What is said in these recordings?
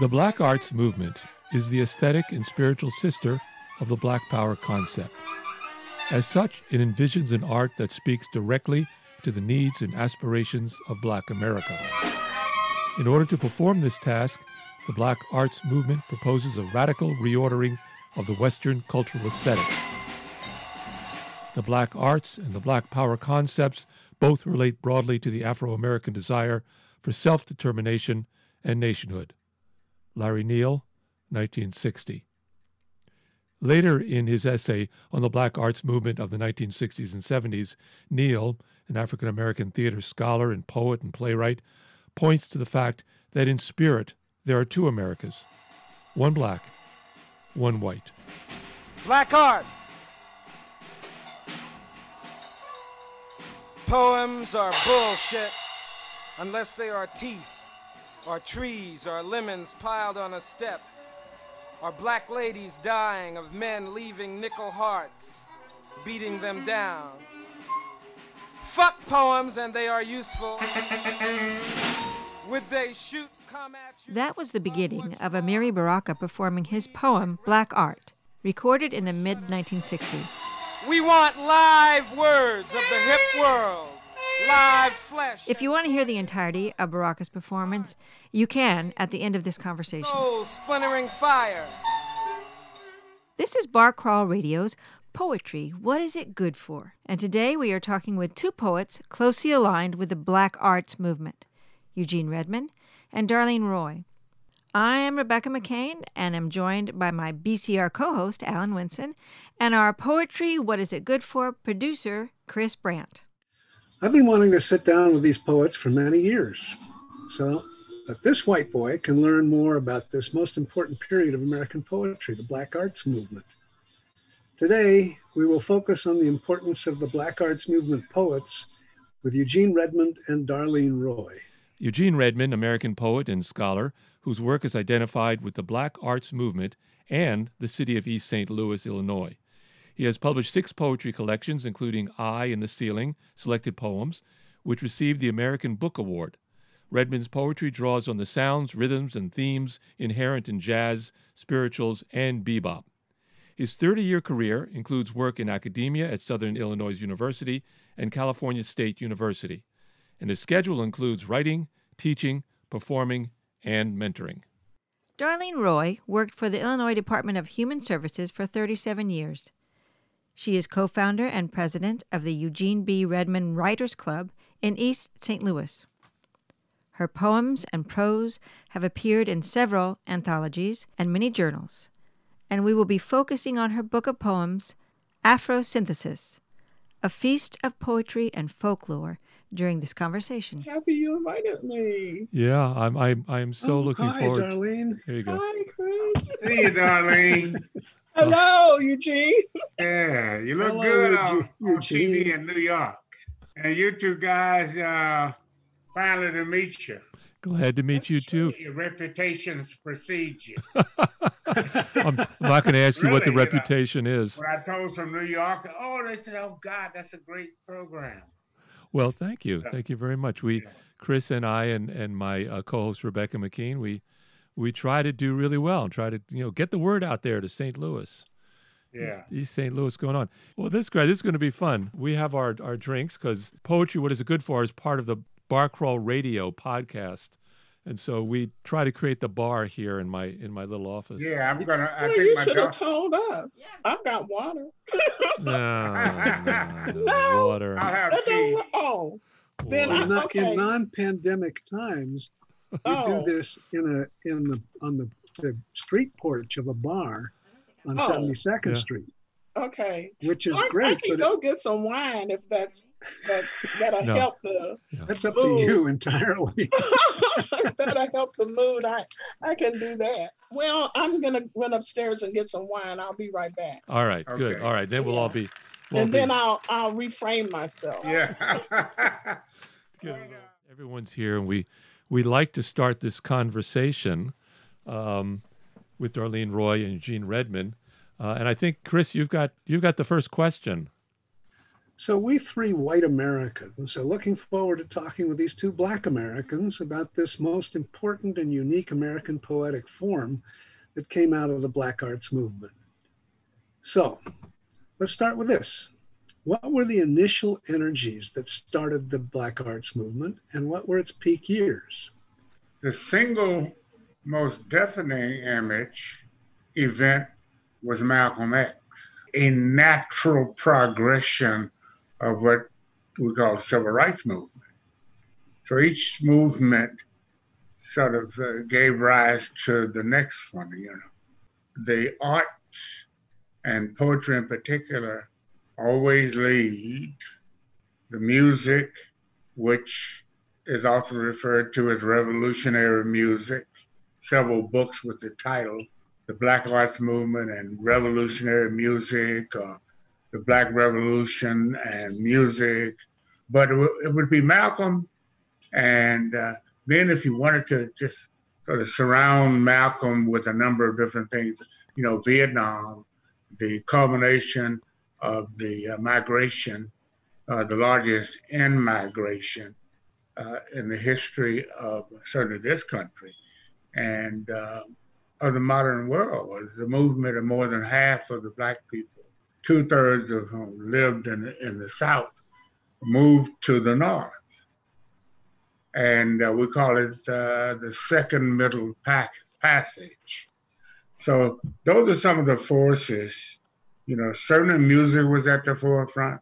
The Black Arts Movement is the aesthetic and spiritual sister of the Black Power concept. As such, it envisions an art that speaks directly to the needs and aspirations of Black America. In order to perform this task, the Black Arts Movement proposes a radical reordering of the Western cultural aesthetic. The Black Arts and the Black Power concepts both relate broadly to the Afro American desire for self determination and nationhood. Larry Neal, 1960. Later in his essay on the Black Arts Movement of the 1960s and 70s, Neal, an African American theater scholar and poet and playwright, points to the fact that in spirit there are two Americas one black, one white. Black art. Poems are bullshit unless they are teeth, or trees, or lemons piled on a step, or black ladies dying of men leaving nickel hearts, beating them down. Fuck poems and they are useful. Would they shoot come at you? That was the beginning of Amiri Baraka performing his poem Black Art, recorded in the mid 1960s. We want live words of the hip world. Live flesh. If you want to hear the entirety of Baraka's performance, you can at the end of this conversation. Soul splintering fire. This is Bar Crawl Radio's Poetry What Is It Good For? And today we are talking with two poets closely aligned with the Black Arts movement Eugene Redmond and Darlene Roy. I am Rebecca McCain and am joined by my BCR co host, Alan Winson, and our Poetry What Is It Good For producer, Chris Brandt. I've been wanting to sit down with these poets for many years. So that this white boy can learn more about this most important period of American poetry, the Black Arts Movement. Today, we will focus on the importance of the Black Arts Movement poets with Eugene Redmond and Darlene Roy. Eugene Redmond, American poet and scholar, whose work is identified with the Black Arts Movement and the city of East St. Louis, Illinois. He has published six poetry collections, including Eye in the Ceiling, Selected Poems, which received the American Book Award. Redmond's poetry draws on the sounds, rhythms, and themes inherent in jazz, spirituals, and bebop. His 30 year career includes work in academia at Southern Illinois University and California State University, and his schedule includes writing, teaching, performing, and mentoring. Darlene Roy worked for the Illinois Department of Human Services for 37 years. She is co founder and president of the Eugene B. Redmond Writers Club in East St. Louis. Her poems and prose have appeared in several anthologies and many journals, and we will be focusing on her book of poems, Afrosynthesis, a feast of poetry and folklore during this conversation. Happy you invited me. Yeah, I'm I'm I'm so Oh, looking hi, forward. Darlene. Here you go. Hi, Chris. See you, Darlene. Hello, Eugene. Yeah, you look Hello, good on, Eugene. on TV in New York. And you two guys, uh, finally to meet you. Glad to meet you too. Your reputations precede you. I'm, I'm not going to ask you what the Really, you know. reputation is. When I told some New York, oh, they said, oh, God, that's a great program. Well, thank you, thank you very much. We, Yeah. Chris and I, and and my uh, co-host Rebecca McKean, we we try to do really well and try to you know get the word out there to St. Louis. Yeah. East, East St. Louis going on. Well, this guy, this is going to be fun. We have our our drinks because poetry. What is it good for? Is part of the Bar Crawl Radio podcast, and so we try to create the bar here in my in my little office. Yeah, I'm going to, I Well, think you should have daughter, told us. I've got water. No, no, no, No. water. I'll have tea. don't- oh, then water. I- In, okay. in non-pandemic times, we oh, do this in a in the on the, the street porch of a bar on Oh. 72nd Yeah. Street, okay. which is I, I can But go get some wine if that's that's that'll No. help the that's up to you entirely. if that'll help the mood. I I can do that. Well, I'm gonna run upstairs and get some wine. I'll be right back, All right, good. All right, then we'll all be. We'll and be then I'll I'll reframe myself. Yeah. good. Everyone's here, and we we like to start this conversation um, with Darlene Roy and Eugene Redmond. Uh, and I think Chris, you've got you've got the first question. So, we three white Americans are looking forward to talking with these two black Americans about this most important and unique American poetic form that came out of the black arts movement. So, let's start with this. What were the initial energies that started the black arts movement and what were its peak years? The single most deafening image event was Malcolm X, a natural progression of what we call the civil rights movement. So each movement sort of uh, gave rise to the next one, you know. The arts and poetry in particular always lead the music, which is often referred to as revolutionary music. Several books with the title The Black Arts Movement and Revolutionary Music, or the Black Revolution and Music. But it, w- it would be Malcolm. And uh, then, if you wanted to just sort of surround Malcolm with a number of different things, you know, Vietnam, the culmination of the uh, migration, uh, the largest in migration uh, in the history of certainly this country and of the modern world. the movement of more than half of the black people, two thirds of whom lived in the, in the South, moved to the North. And uh, we call it uh, the second middle pack passage. So those are some of the forces you know, certain music was at the forefront.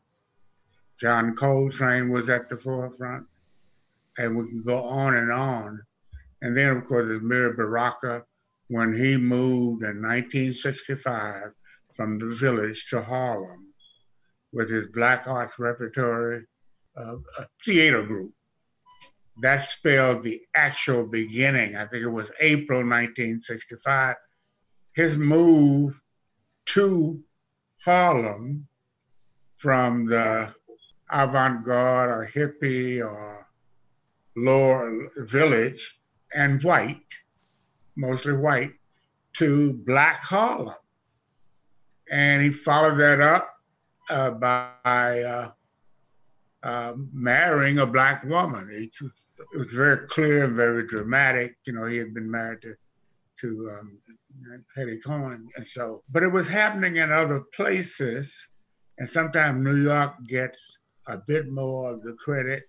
John Coltrane was at the forefront. And we can go on and on. And then, of course, there's Amiri Baraka when he moved in 1965 from the village to Harlem with his Black Arts Repertory uh, theater group. That spelled the actual beginning. I think it was April 1965. His move to Harlem from the avant garde or hippie or lower village and white, mostly white, to black Harlem. And he followed that up uh, by uh, uh, marrying a black woman. It was, it was, very clear very dramatic. You know, he had been married to, to um, Hetty Cohen. And so, but it was happening in other places. And sometimes New York gets a bit more of the credit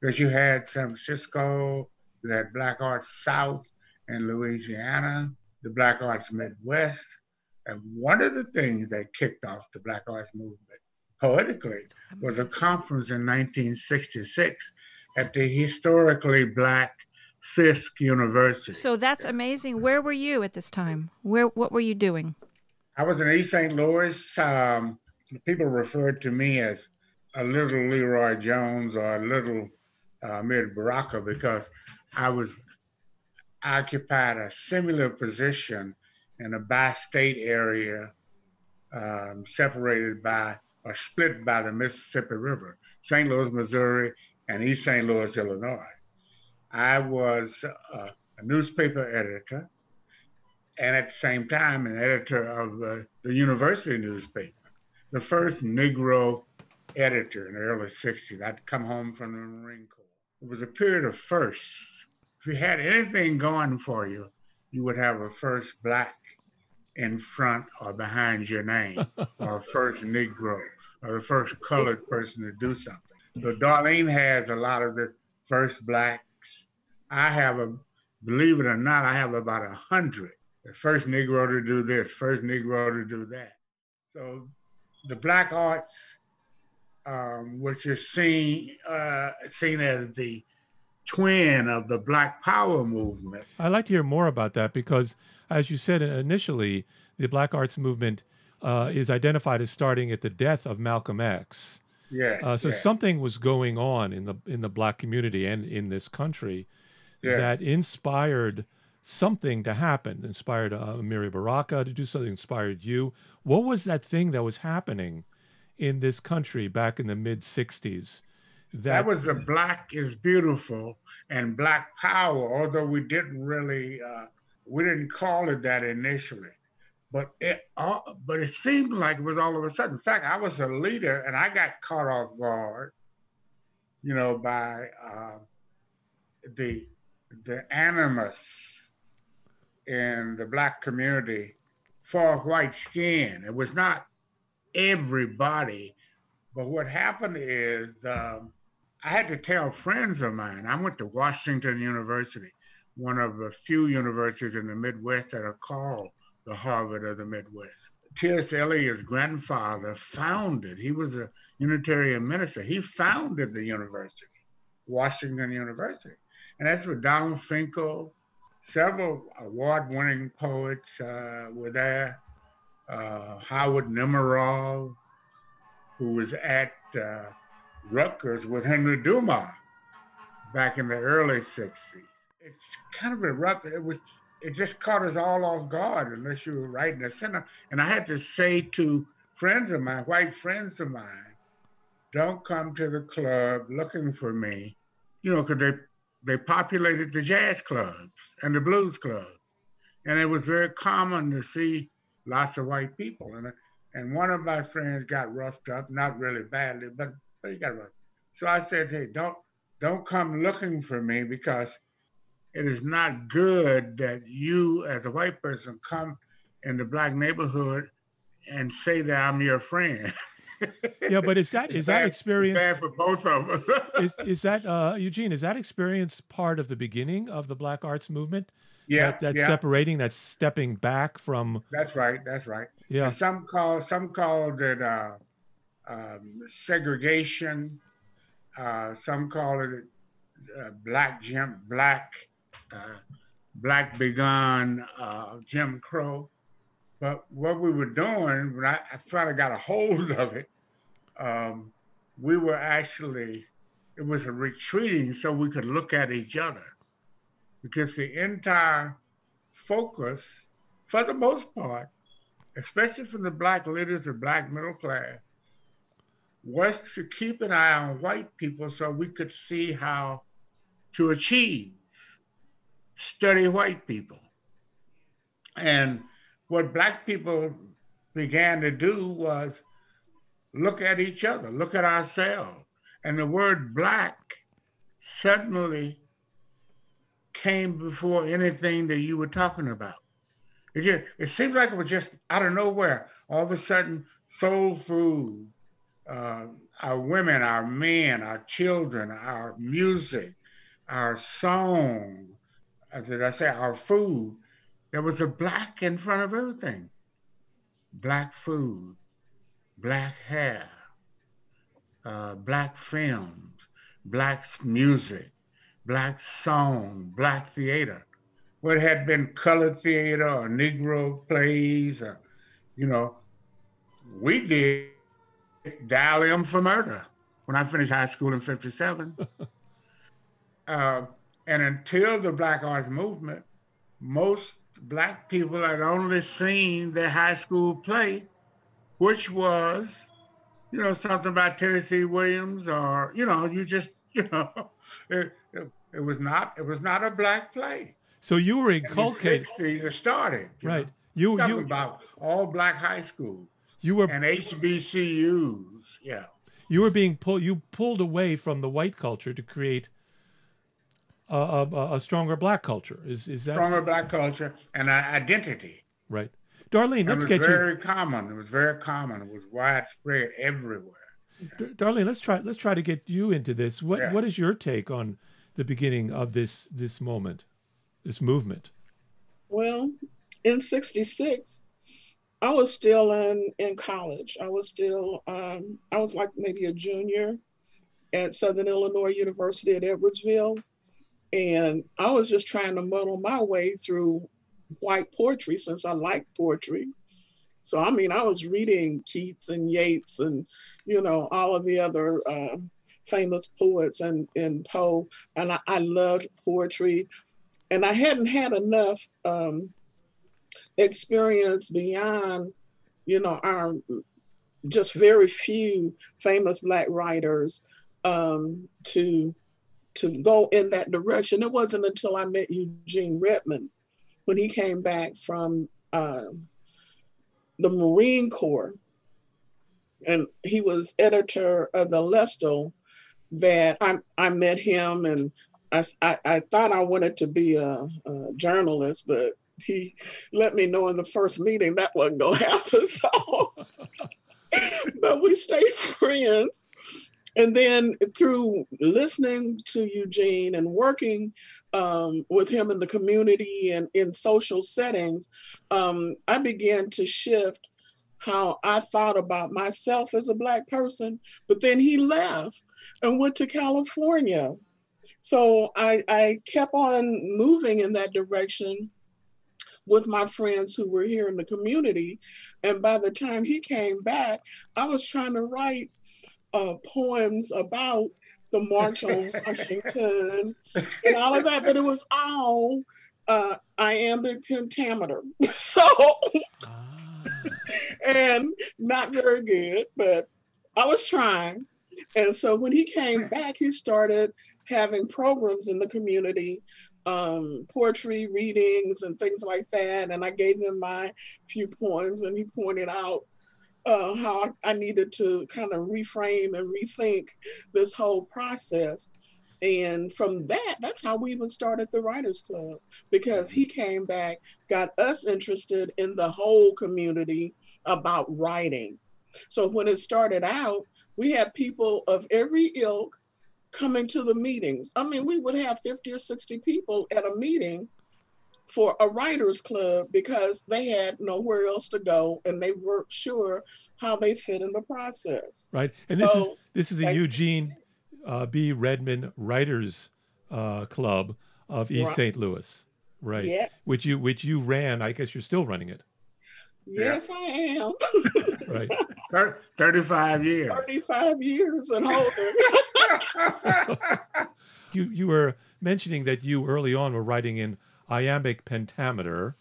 because you had San Francisco, you had Black Arts South and Louisiana, the Black Arts Midwest. And one of the things that kicked off the Black Arts movement poetically was a conference in 1966 at the historically black Fisk University. So that's amazing. Where were you at this time? Where what were you doing? I was in East St. Louis. Um, people referred to me as a little LeRoi Jones or a little uh, Amiri Baraka because I was occupied a similar position in a bi-state area um, separated by or split by the Mississippi River, St. Louis, Missouri, and East St. Louis, Illinois. I was uh, a newspaper editor and at the same time an editor of uh, the university newspaper, the first Negro editor in the early 60s. I'd come home from the Marine Corps. It was a period of firsts. If you had anything going for you, you would have a first black in front or behind your name, or a first Negro, or the first colored person to do something. So Darlene has a lot of the first black I have a, believe it or not, I have about a hundred. The first Negro to do this, first Negro to do that. So the black arts, um, which is seen uh, seen as the twin of the Black Power movement. I'd like to hear more about that because, as you said initially, the Black Arts movement uh, is identified as starting at the death of Malcolm X. Yes. Uh, so yes. something was going on in the in the black community and in this country yes. that inspired something to happen, inspired uh, Amiri Baraka to do something, inspired you. What was that thing that was happening in this country back in the mid 60s? That, that was the Black is Beautiful and Black Power, although we didn't really, uh, we didn't call it that initially. but it all, but it seemed like it was all of a sudden. In fact, I was a leader and I got caught off guard, you know, by uh, the the animus in the black community for white skin. It was not everybody, but what happened is um, I had to tell friends of mine. I went to Washington University, one of the few universities in the Midwest that are called the Harvard of the Midwest. T.S. Eliot's grandfather founded, he was a Unitarian minister, he founded the university, Washington University. And that's where Donald Finkel, several award winning poets uh, were there. Uh, Howard Nemerov, who was at uh, Rutgers with Henry Dumas back in the early 60s. It's kind of erupted. It was it just caught us all off guard unless you were right in the center. And I had to say to friends of mine, white friends of mine, don't come to the club looking for me, you know, because they they populated the jazz clubs and the blues clubs, and it was very common to see lots of white people. And and one of my friends got roughed up, not really badly, but, but he got roughed. So I said, hey, don't don't come looking for me because it is not good that you, as a white person, come in the black neighborhood and say that I'm your friend. yeah, but is that is bad, that experience bad for both of us? is, is that uh, Eugene? Is that experience part of the beginning of the Black Arts movement? Yeah, that, that's yeah. separating, that's stepping back from. That's right. That's right. Yeah. And some call some called it uh, um, segregation. Uh, some call it uh, black Jim black uh, black begun uh, Jim Crow. But what we were doing, when I, I finally got a hold of it, um, we were actually, it was a retreating so we could look at each other. Because the entire focus, for the most part, especially from the black leaders of black middle class, was to keep an eye on white people so we could see how to achieve study white people. And what black people began to do was look at each other, look at ourselves. And the word black suddenly came before anything that you were talking about. It, just, it seemed like it was just out of nowhere. All of a sudden, soul food, uh, our women, our men, our children, our music, our song, uh, did I say our food? There was a black in front of everything. Black food, black hair, uh, black films, black music, black song, black theater. What had been colored theater or Negro plays, or, you know, we did Dial M for Murder when I finished high school in 57. uh, and until the Black Arts Movement, most black people had only seen their high school play, which was, you know, something about Tennessee Williams, or you know, you just, you know, it, it, it was not, it was not a black play. So you were inculcated. In the 60s, it started. You right. Know? You Talking you about all black high schools. You were and HBCUs. Yeah. You were being pulled. You pulled away from the white culture to create a, a, a, stronger black culture. Is is that stronger black culture and identity? Right, Darlene. Let's get you. It was very common. It was very common. It was widespread everywhere. Yeah. Darlene, let's try. Let's try to get you into this. What yes. What is your take on the beginning of this this moment, this movement? Well, in '66, I was still in in college. I was still um, I was like maybe a junior at Southern Illinois University at Edwardsville and I was just trying to muddle my way through white poetry since I like poetry. So, I mean, I was reading Keats and Yeats and, you know, all of the other uh, famous poets and, and Poe. And I, I, loved poetry. And I hadn't had enough um, experience beyond, you know, our just very few famous Black writers um, to to go in that direction. It wasn't until I met Eugene Redmond when he came back from uh, the Marine Corps, and he was editor of the Alestle. That I I met him, and I I, I thought I wanted to be a, a journalist, but he let me know in the first meeting that wasn't gonna happen. So, but we stayed friends. And then through listening to Eugene and working um, with him in the community and in social settings, um, I began to shift how I thought about myself as a Black person. But then he left and went to California. So I, I kept on moving in that direction with my friends who were here in the community. And by the time he came back, I was trying to write uh, poems about the March on Washington and all of that, but it was all uh, iambic pentameter. so, ah. and not very good, but I was trying. And so when he came back, he started having programs in the community, um, poetry readings and things like that. And I gave him my few poems, and he pointed out uh, how I needed to kind of reframe and rethink this whole process. And from that, that's how we even started the Writers Club because he came back, got us interested in the whole community about writing. So when it started out, we had people of every ilk coming to the meetings. I mean, we would have 50 or 60 people at a meeting for a writers club because they had nowhere else to go and they weren't sure how they fit in the process. Right. And this so, is this is the like, Eugene uh, B. Redmond Writers uh, Club of East right. St. Louis. Right. Yeah. Which you which you ran. I guess you're still running it. Yes, yeah. I am. right. 35 years. 35 years and older. you you were mentioning that you early on were writing in iambic pentameter,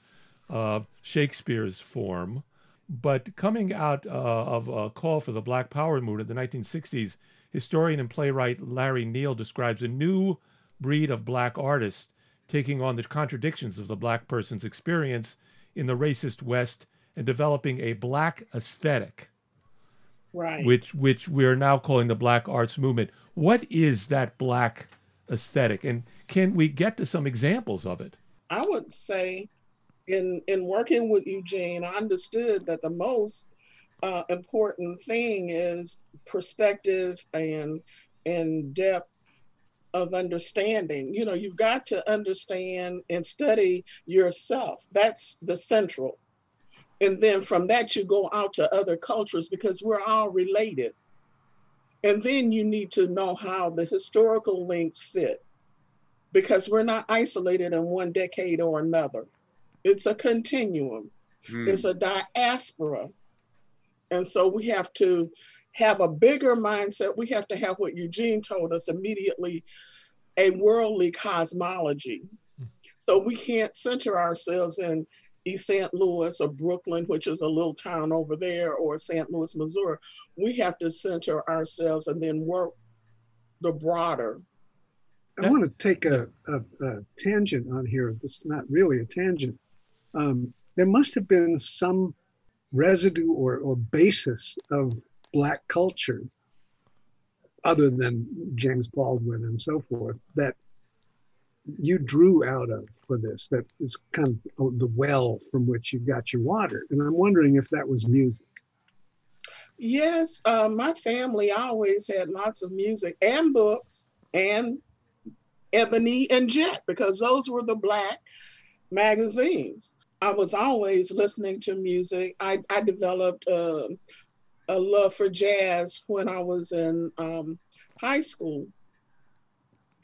uh, Shakespeare's form. But coming out uh, of a call for the Black Power movement in the 1960s, historian and playwright Larry Neal describes a new breed of black artists taking on the contradictions of the black person's experience in the racist West and developing a black aesthetic. Right. Which which we are now calling the black arts movement. What is that black aesthetic and can we get to some examples of it? I would say in in working with Eugene, I understood that the most uh, important thing is perspective and and depth of understanding. You know, you've got to understand and study yourself. That's the central. And then from that, you go out to other cultures because we're all related. And then you need to know how the historical links fit because we're not isolated in one decade or another. It's a continuum, mm. it's a diaspora. And so we have to have a bigger mindset. We have to have what Eugene told us immediately a worldly cosmology. Mm. So we can't center ourselves in East St. Louis or Brooklyn, which is a little town over there, or St. Louis, Missouri. We have to center ourselves and then work the broader I want to take a, a, a, tangent on here. It's not really a tangent. Um, there must have been some residue or, or basis of Black culture, other than James Baldwin and so forth, that you drew out of for this, that is kind of the well from which you got your water. And I'm wondering if that was music. Yes, uh, my family always had lots of music and books and Ebony and Jet because those were the black magazines. I was always listening to music. I, I developed uh, a love for jazz when I was in um, high school.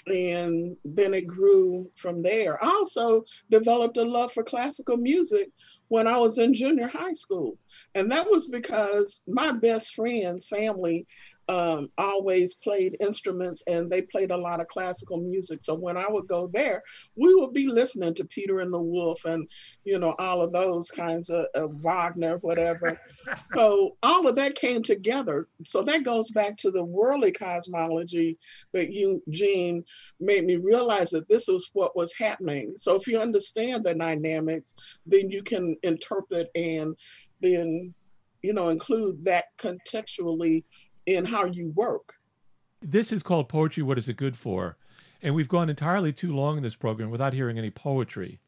And then it grew from there. I also developed a love for classical music when I was in junior high school. And that was because my best friend's family um, always played instruments and they played a lot of classical music. So when I would go there, we would be listening to Peter and the Wolf and, you know, all of those kinds of, of Wagner, whatever. so all of that came together. So that goes back to the worldly cosmology that Eugene made me realize that this is what was happening. So if you understand the dynamics, then you can interpret and then you know include that contextually in how you work. This is called poetry. What is it good for? And we've gone entirely too long in this program without hearing any poetry.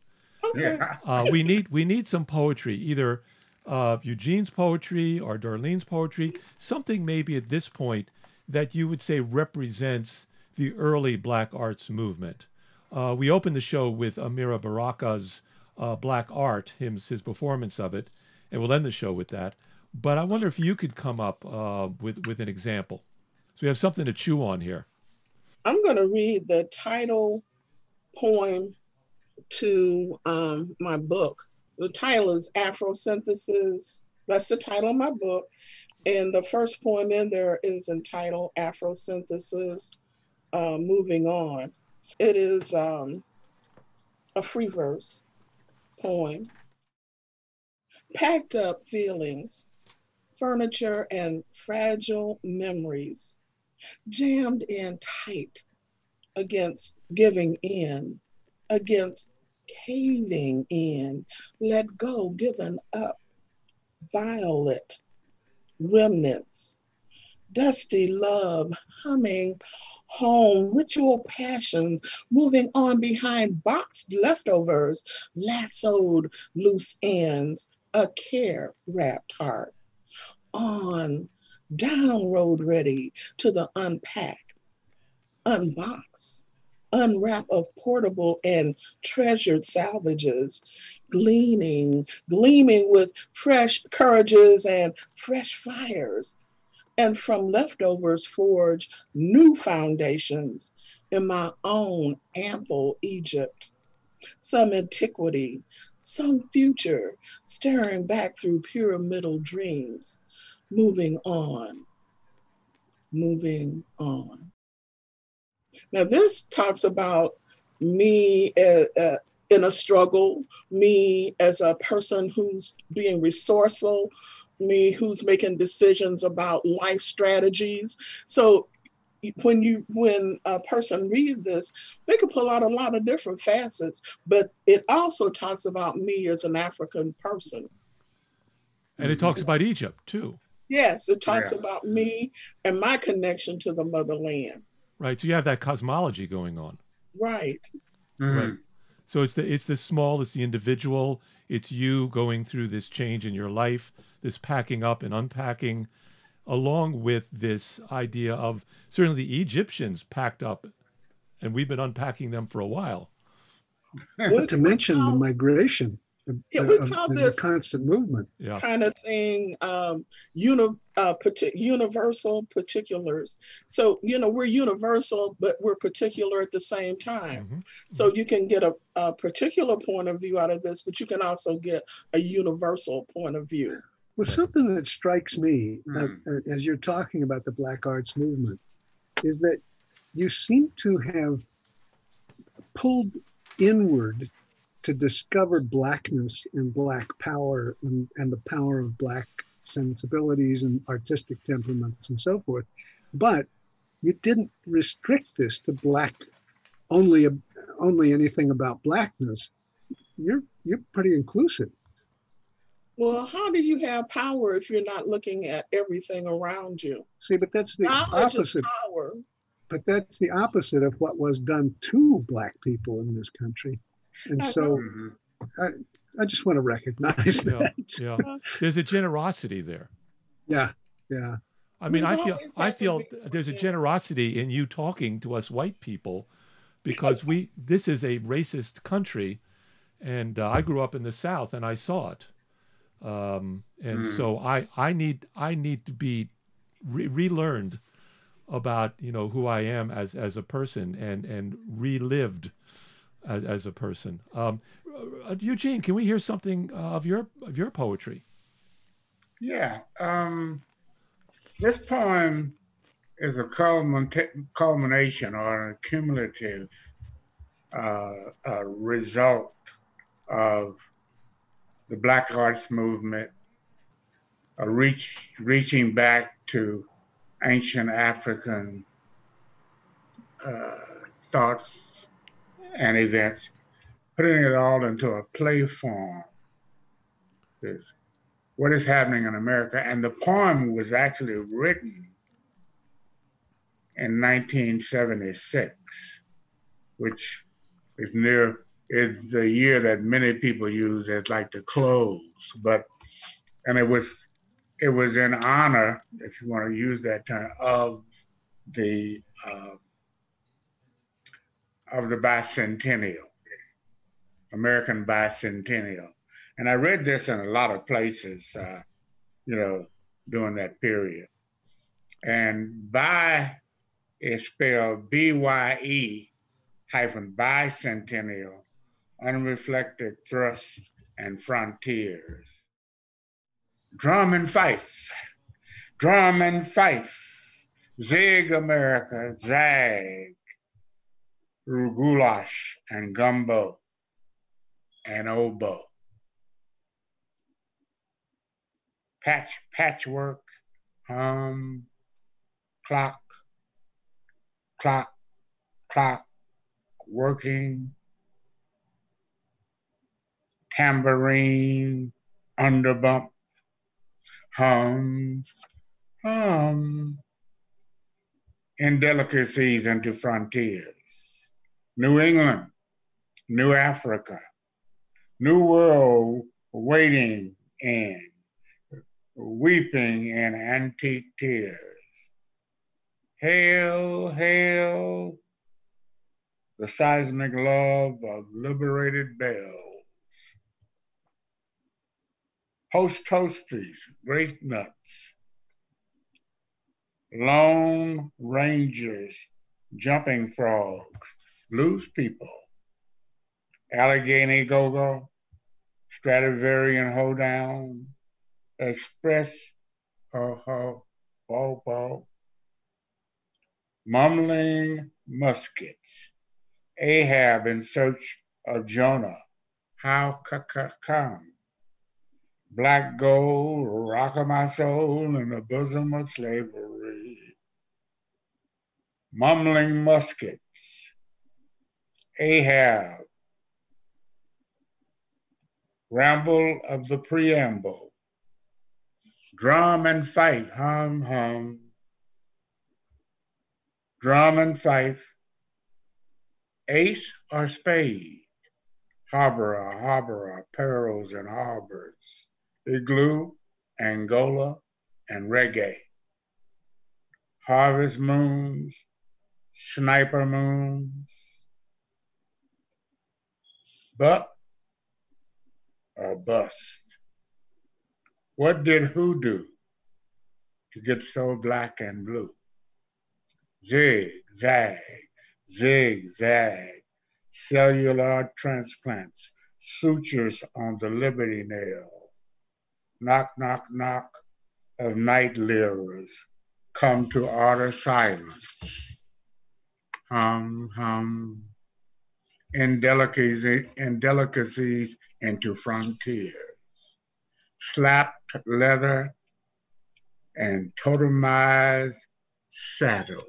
Okay. Yeah. Uh, we need we need some poetry, either uh, Eugene's poetry or Darlene's poetry, something maybe at this point that you would say represents the early black arts movement. Uh, we opened the show with Amiri Baraka's uh, Black Art, him, his performance of it, and we'll end the show with that. But I wonder if you could come up uh, with, with an example. So we have something to chew on here. I'm going to read the title poem to um, my book. The title is Afrosynthesis. That's the title of my book. And the first poem in there is entitled Afrosynthesis uh, Moving On. It is um, a free verse poem. Packed up feelings, furniture, and fragile memories jammed in tight against giving in, against caving in, let go, given up, violet remnants, dusty love humming home, ritual passions moving on behind boxed leftovers, lassoed loose ends, a care wrapped heart. On, down road ready to the unpack, unbox, unwrap of portable and treasured salvages, gleaning, gleaming with fresh courages and fresh fires, and from leftovers forge new foundations in my own ample Egypt. Some antiquity, some future, staring back through pyramidal dreams, moving on, moving on. Now, this talks about me in a struggle, me as a person who's being resourceful, me who's making decisions about life strategies. So when you when a person reads this, they can pull out a lot of different facets, but it also talks about me as an African person. And it talks about Egypt too. Yes, it talks Yeah. about me and my connection to the motherland. Right. So you have that cosmology going on. Right. Mhm. Right. So it's the it's the small, it's the individual, it's you going through this change in your life, this packing up and unpacking, along with this idea of certainly the Egyptians packed up, and we've been unpacking them for a while. Not to mention the migration. Of- Yeah, we call and this- the constant movement. Yeah. kind of thing, um, uni, uh, parti- universal particulars. So, you know, we're universal, but we're particular at the same time. Mhm. So you can get a, a particular point of view out of this, but you can also get a universal point of view. Well, something that strikes me uh, Mm. uh, as you're talking about the Black Arts movement is that you seem to have pulled inward to discover blackness and black power and, and the power of black sensibilities and artistic temperaments and so forth. But you didn't restrict this to black only only anything about blackness. You're you're pretty inclusive. Well, how do you have power if you're not looking at everything around you? See, but that's the Knowledge opposite. power. But that's the opposite of what was done to black people in this country. And I so Mhm. I just want to recognize Yeah. that. Yeah. There's a generosity there. Yeah, yeah. I mean, We've I feel always I feel there's a generosity in you talking to us white people because we this is a racist country, and uh, I grew up in the South and I saw it, um, and Mm. so I I need I need to be re- relearned about you know who I am as as a person and and relived as, as a person. Um, uh, Eugene, can we hear something uh, of your of your poetry? Yeah. Um, this poem is a culmination or an cumulative uh, uh, result of the Black Arts Movement uh, reach, reaching back to ancient African uh, thoughts and events, putting it all into a play form. This what is happening in America. And the poem was actually written in 1976, which is near is the year that many people use as like the close. But and it was it was in honor, if you want to use that term, of the uh, of the bicentennial, American bicentennial. And I read this in a lot of places, uh, you know, during that period. And by is spelled B Y E hyphen bicentennial, unreflected thrust and frontiers. Drum and fife, drum and fife, zig America, zag, goulash and gumbo and oboe. Patch, patchwork, hum, clock, clock, clock, working, tambourine, underbump, hum, hum, indelicacies into frontiers. New England, New Africa, New World waiting in, weeping in antique tears. Hail, hail, the seismic love of liberated bells. Post toasties, grape nuts, lone rangers, jumping frogs, blues people, Allegheny go-go, Stradivarian hoedown, express ho ho bo bo, mumbling muskets, Ahab in search of Jonah, how come? Black gold, rock of my soul in the bosom of slavery. Mumbling muskets, Ahab, ramble of the preamble, drum and fife, hum, hum, drum and fife, ace or spade, harbor, harbor, perils and harbors, igloo, Angola, and reggae. Harvest moons, sniper moons, but or bust. What did who do to get so black and blue? Zig, zag, zig, zag, cellular transplants, sutures on the liberty nail, knock, knock, knock of night lyres come to utter silence. Hum, hum, indelicacies, indelicacies into frontiers, slapped leather and totemized saddles.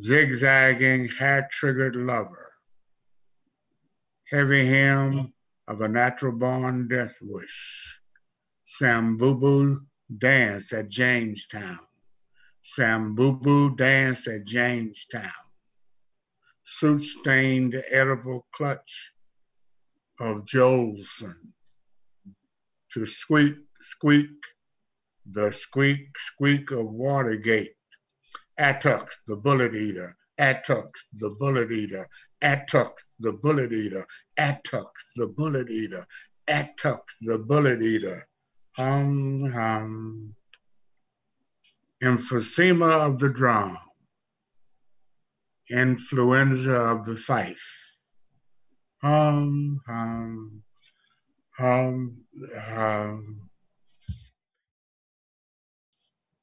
Zigzagging hat-triggered lover, heavy hymn of a natural born death wish, Sambubu dance at Jamestown, Sambubu dance at Jamestown, soot-stained edible clutch of Jolson, to squeak, squeak, the squeak, squeak of Watergate, Attucks, the bullet eater. Attucks, the bullet eater. Attucks, the bullet eater. Attucks, the bullet eater. Attucks, the bullet eater. Hum, hum. Emphysema of the drum. Influenza of the fife. Hum, hum, hum, hum.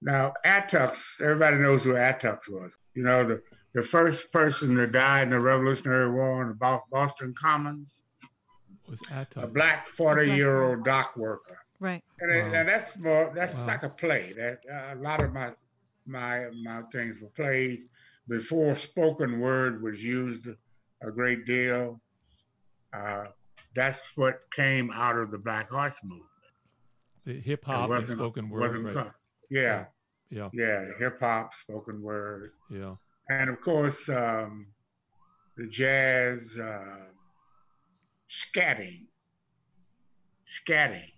Now, Attucks, everybody knows who Attucks was. You know, the, the first person to die in the Revolutionary War in the Boston Commons was Attucks. A black 40 year old dock worker. Right. And, wow. and that's more, that's wow. like a play. That uh, A lot of my, my, my things were played before spoken word was used a great deal. Uh, that's what came out of the Black Arts Movement. The hip hop and spoken word. Wasn't right. yeah, yeah, yeah, hip hop, spoken word, yeah, and of course um, the jazz, uh, scatting, scatting.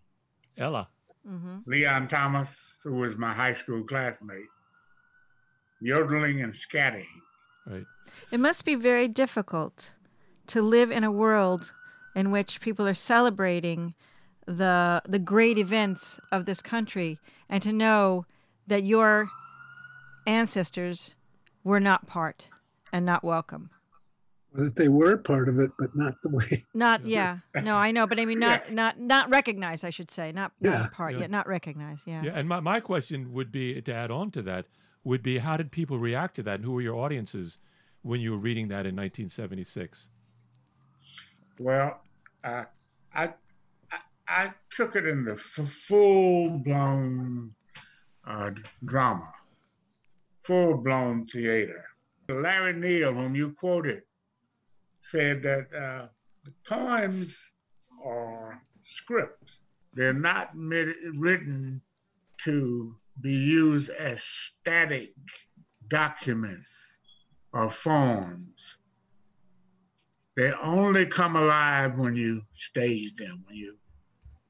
Ella. Mm-hmm. Leon Thomas, who was my high school classmate, yodeling and scatting. Right. It must be very difficult to live in a world in which people are celebrating the the great events of this country and to know that your ancestors were not part and not welcome. That they were part of it, but not the way. Not yeah. No, I know, but I mean not Yeah. not not recognized, I should say. Not not Yeah. a part Yeah. yet, not recognized, yeah. Yeah, and my, my question would be to add on to that would be how did people react to that and who were your audiences when you were reading that in 1976? Well, uh, I, I I took it in the full blown uh, drama, full blown theater. Larry Neal, whom you quoted, said that uh, the poems are scripts. They're not mit- written to be used as static documents or forms. They only come alive when you stage them, when you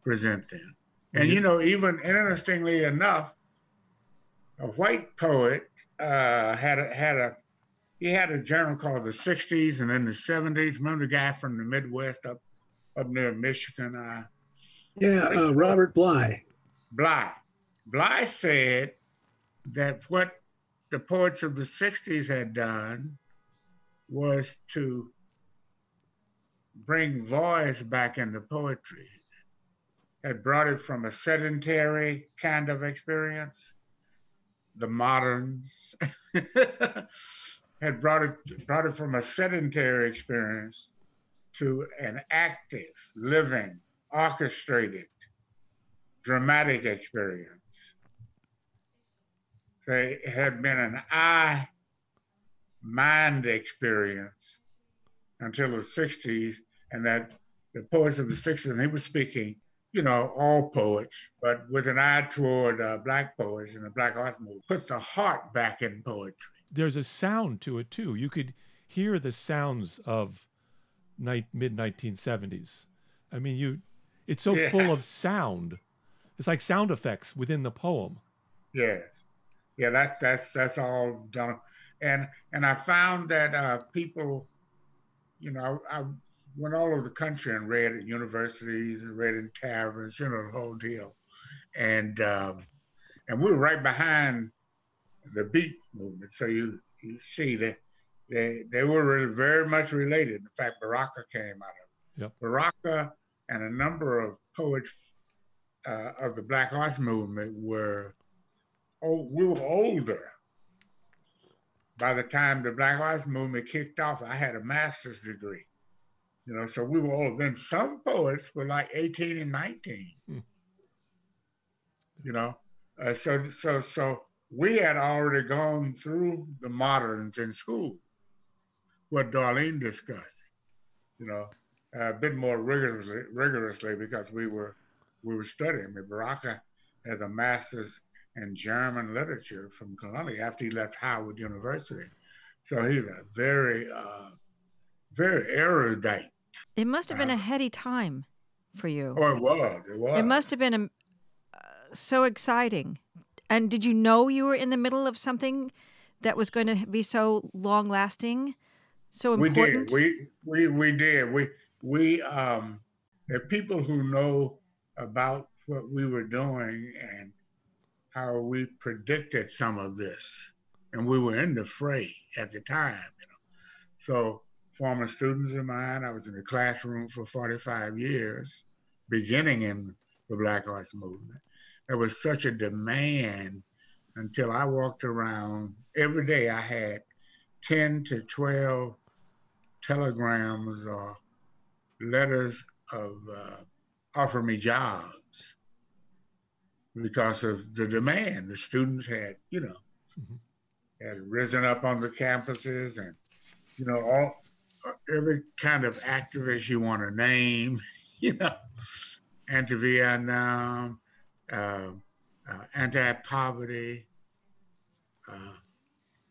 present them. And you know, even interestingly enough, a white poet uh, had a, had a he had a journal called the '60s and then the '70s. Remember the guy from the Midwest up up near Michigan? Uh, Yeah, uh, Robert Bly. Bly. Bly said that what the poets of the 60s had done was to bring voice back into poetry, had brought it from a sedentary kind of experience. The moderns had brought it brought it from a sedentary experience to an active, living, orchestrated, dramatic experience. They had been an eye mind experience until the 60s, and that the poets of the 60s, and he was speaking, you know, all poets, but with an eye toward uh, black poets and the black art movement, puts the heart back in poetry. There's a sound to it too. You could hear the sounds of night, mid 1970s. I mean, you it's so Yeah. full of sound. It's like sound effects within the poem. Yes. Yeah, that's that's that's all done. And and I found that uh, people, you know, I went all over the country and read at universities and read in taverns, you know, the whole deal. And um, and we were right behind the beat movement. So you you see that they they were very much related. In fact, Baraka came out of it. Yep. Baraka and a number of poets uh, of the Black Arts Movement were oh, we were older. By the time the Black Arts Movement kicked off, I had a master's degree. You know, so we were old. Then some poets were like 18 and 19. Hmm. You know, uh, so so so we had already gone through the moderns in school, what Darlene discussed. You know, a bit more rigorously, rigorously because we were we were studying. I mean, Baraka has a master's in German literature from Columbia after he left Howard University. So he's a very, uh, very erudite. It must have been a Uh, heady time for you. Oh, it was. It was. It must have been a, uh, so exciting. And did you know you were in the middle of something that was going to be so long lasting, so important? we did. We we we did. We we um there are people who know about what we were doing and how we predicted some of this. And we were in the fray at the time, you know. So former students of mine, I was in the classroom for 45 years, beginning in the Black Arts Movement. There was such a demand until I walked around every day I had 10 to 12 telegrams or letters of uh, offer me jobs because of the demand. The students had, you know, Mhm. had risen up on the campuses and, you know, all every kind of activist you want to name, you know, anti-Vietnam, uh, uh, anti-poverty, uh,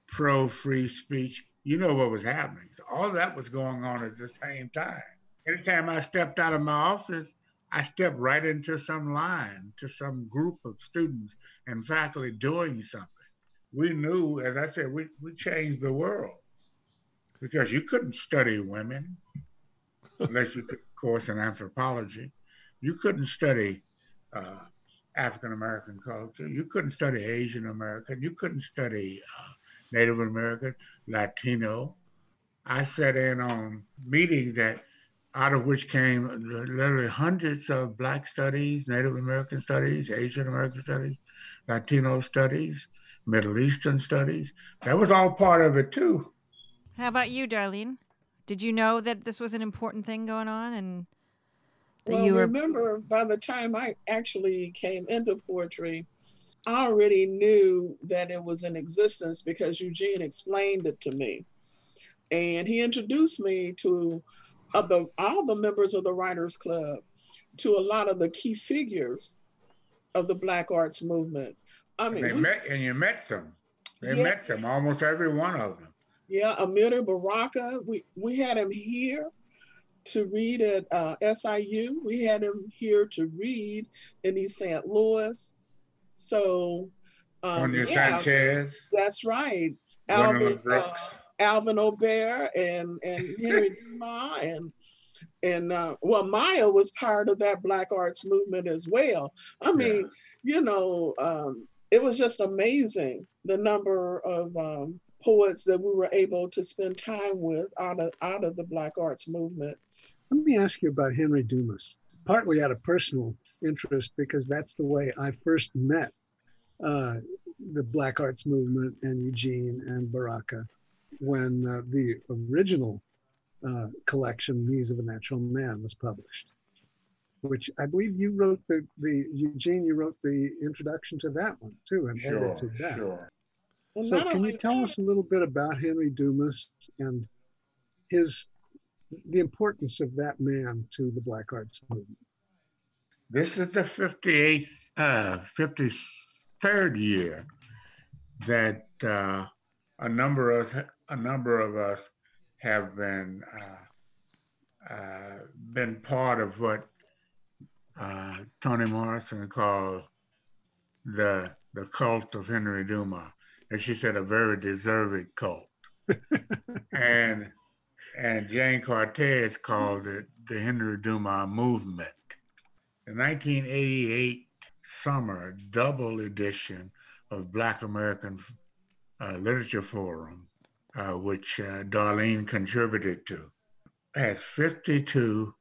pro-free speech. You know what was happening. So all that was going on at the same time. Anytime I stepped out of my office, I stepped right into some line, to some group of students and faculty doing something. We knew, as I said, we, we changed the world because you couldn't study women unless you took a course in anthropology. You couldn't study uh, African American culture. You couldn't study Asian American. You couldn't study uh, Native American, Latino. I sat in on meetings that out of which came literally hundreds of Black studies, Native American studies, Asian American studies, Latino studies, Middle Eastern studies. That was all part of it too. How about you, Darlene? Did you know that this was an important thing going on and that well, you were remember by the time I actually came into poetry, I already knew that it was in existence because Eugene explained it to me. And he introduced me to of the all the members of the Writers Club, to a lot of the key figures of the Black Arts movement. I mean, and, they met, and you met them. They yeah. met them, almost every one of them. Yeah, Amiri Baraka, we, we had him here to read at uh, SIU. We had him here to read in East St. Louis. So, um, yeah, Sanchez. That's right. Alvin, uh, Alvin Aubert and and Henry Dumas and and uh, well, Maya was part of that Black Arts movement as well. I mean, yeah. you know, um, it was just amazing the number of um, poets that we were able to spend time with out of out of the Black Arts movement. Let me ask you about Henry Dumas, partly out of personal interest because that's the way I first met uh, the Black Arts movement and Eugene and Baraka when uh, the original uh, collection, Knees of a Natural Man, was published, which I believe you wrote the, the Eugene, you wrote the introduction to that one too, and sure, edited that. Sure. So, can you tell us a little bit about Henry Dumas and his the importance of that man to the Black Arts movement? This is the 58th, uh, 53rd year that uh, a number of a number of us have been uh, uh, been part of what uh, Toni Morrison called the the cult of Henry Dumas, and she said a very deserved cult. and and Jayne Cortez called it the Henry Dumas movement. The 1988 summer double edition of Black American Literature Forum uh, which uh, Darlene contributed to, has 52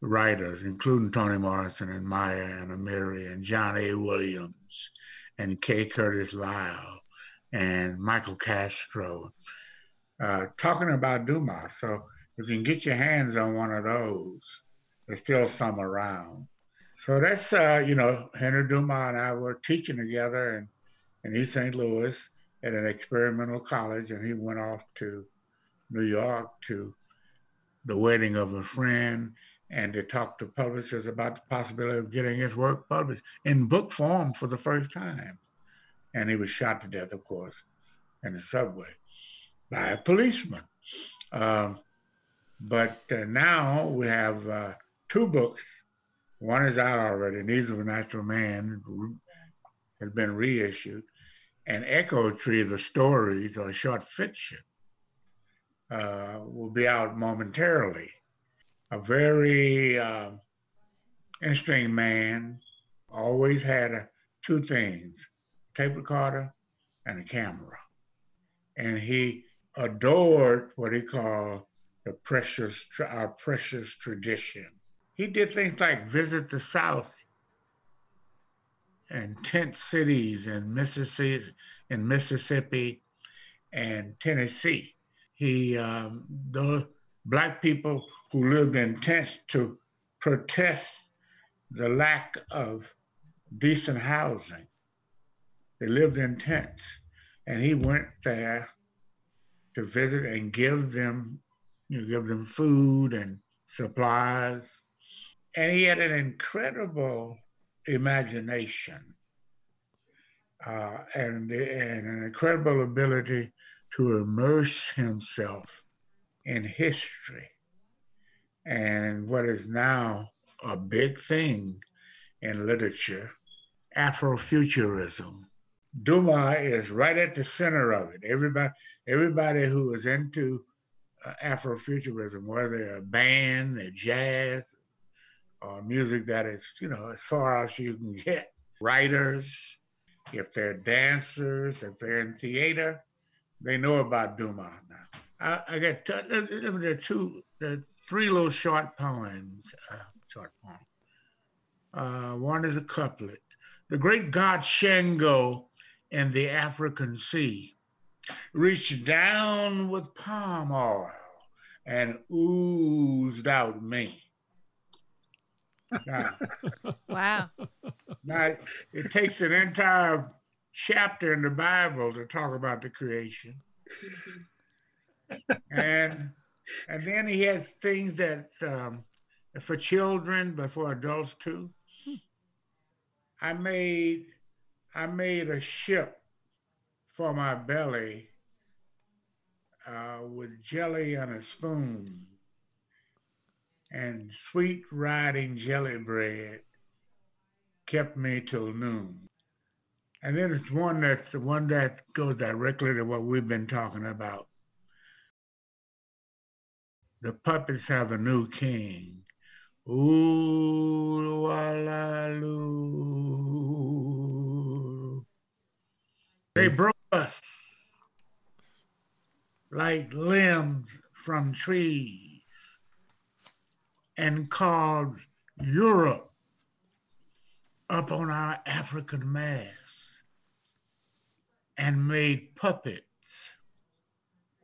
writers, including Toni Morrison and Maya and Amiri and John A. Williams and K. Curtis Lyle and Michael Castro, uh, talking about Dumas. So if you can get your hands on one of those, there's still some around. So that's, uh, you know, Henry Dumas and I were teaching together in, in East St. Louis at an experimental college, and he went off to New York to the wedding of a friend and to talk to publishers about the possibility of getting his work published in book form for the first time. And he was shot to death, of course, in the subway by a policeman. Um, but uh, now we have uh, two books. One is out already, Knees of a Natural Man has been reissued and Echo Tree, the stories or short fiction, uh, will be out momentarily. A very uh, interesting man, always had a, two things tape recorder and a camera. And he adored what he called the precious, our precious tradition. He did things like visit the South and tent cities in Mississippi, in Mississippi and Tennessee. He, um, the black people who lived in tents to protest the lack of decent housing. They lived in tents, and he went there to visit and give them, you know, give them food and supplies. And he had an incredible imagination uh, and, and an incredible ability to immerse himself in history and what is now a big thing in literature, Afrofuturism. Dumas is right at the center of it. Everybody, everybody who is into uh, Afrofuturism, whether a band, a jazz, or music that is, you know, as far as you can get, writers, if they're dancers, if they're in theater, they know about Dumas now. I, I got t- two, three little short poems, uh, short poem. Uh, one is a couplet. The great god Shango in the African Sea reached down with palm oil and oozed out me. Now, wow. Now, it takes an entire chapter in the Bible to talk about the creation. and and then he has things that um, for children, but for adults too. I made I made a ship for my belly uh, with jelly and a spoon and sweet riding jelly bread kept me till noon. And then it's one that's the one that goes directly to what we've been talking about. The puppets have a new king. Ooh, la, la, loo. They broke us like limbs from trees and called Europe up on our African mass and made puppets.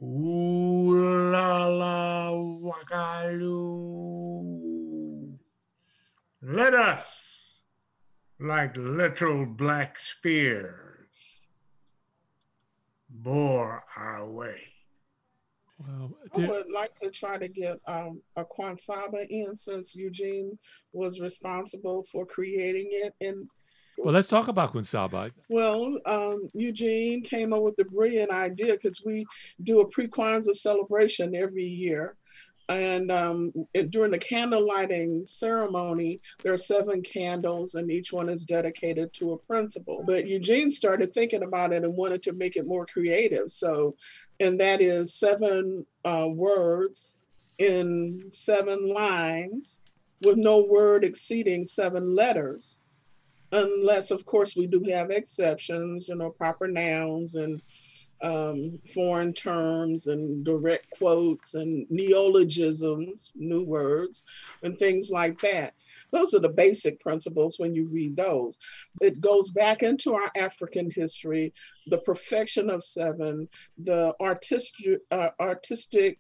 Ooh la la wakaloo. Let us, like little black spears, bore our way. Well, I would like to try to get um, a Kwansaba in since Eugene was responsible for creating it. And well, let's talk about Kwansaba. Well, um, Eugene came up with the brilliant idea because we do a pre-Kwanzaa celebration every year. And um, it, during the candle lighting ceremony, there are seven candles, and each one is dedicated to a principle. But Eugene started thinking about it and wanted to make it more creative. So, and that is seven uh, words in seven lines with no word exceeding seven letters unless of course we do have exceptions you know proper nouns and um, foreign terms and direct quotes and neologisms, new words, and things like that. Those are the basic principles when you read those. It goes back into our African history, the perfection of seven, the artistic, uh, artistic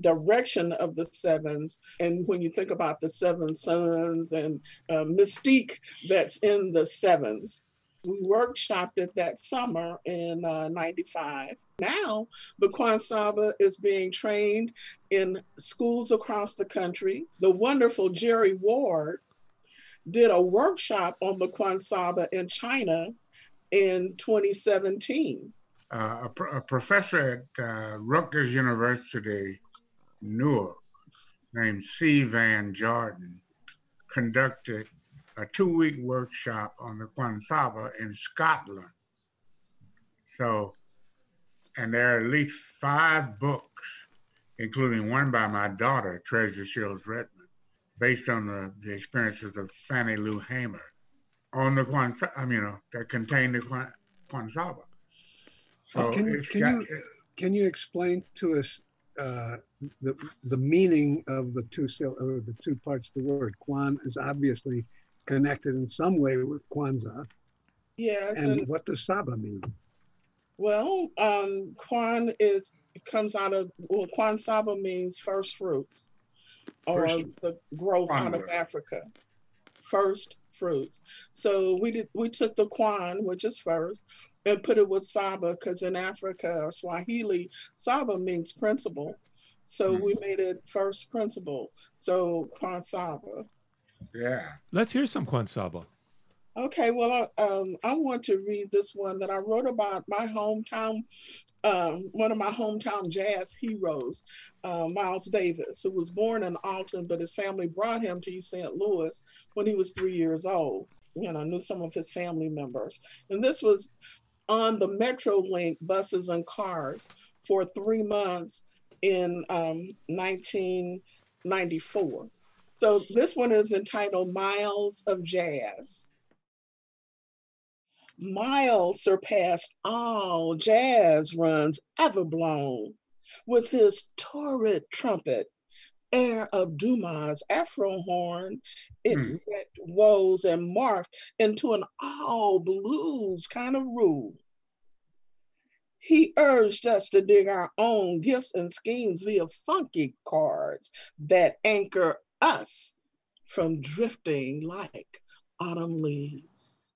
direction of the sevens. And when you think about the seven sons and uh, mystique that's in the sevens, we workshopped it that summer in uh, 95. Now, the Kwansaba is being trained in schools across the country. The wonderful Jerry Ward did a workshop on the Kwansaba in China in 2017. Uh, a, pr- a, professor at uh, Rutgers University, Newark, named C. Van Jordan, conducted a two week workshop on the Kwansaba in Scotland. So, and there are at least five books, including one by my daughter, Treasure Shields Redmond, based on the, the experiences of Fannie Lou Hamer on the Kwansaba, I mean, you know, that contain the Kwansaba. So, can, you, can, got, you, can you explain to us uh, the the meaning of the two or the two parts of the word. Kwan is obviously connected in some way with Kwanzaa. Yes. And, and what does Saba mean? Well, um, Kwan is comes out of well, Kwan Saba means first fruits, or first, the growth out of Africa. First fruits. So we did we took the Kwan, which is first, and put it with Saba because in Africa or Swahili, Saba means principle. So mm-hmm. we made it first principle. So Kwan Saba. Yeah. Let's hear some Kwansaba. Okay, well, I, um, I want to read this one that I wrote about my hometown, um, one of my hometown jazz heroes, uh, Miles Davis, who was born in Alton, but his family brought him to East St. Louis when he was three years old. You know, knew some of his family members. And this was on the Metrolink buses and cars for three months in um, 1994. So this one is entitled Miles of Jazz. Miles surpassed all jazz runs ever blown with his torrid trumpet, air of Dumas' afro horn. It hmm. wrecked woes and morphed into an all blues kind of rule. He urged us to dig our own gifts and schemes via funky cards that anchor us from drifting like autumn leaves.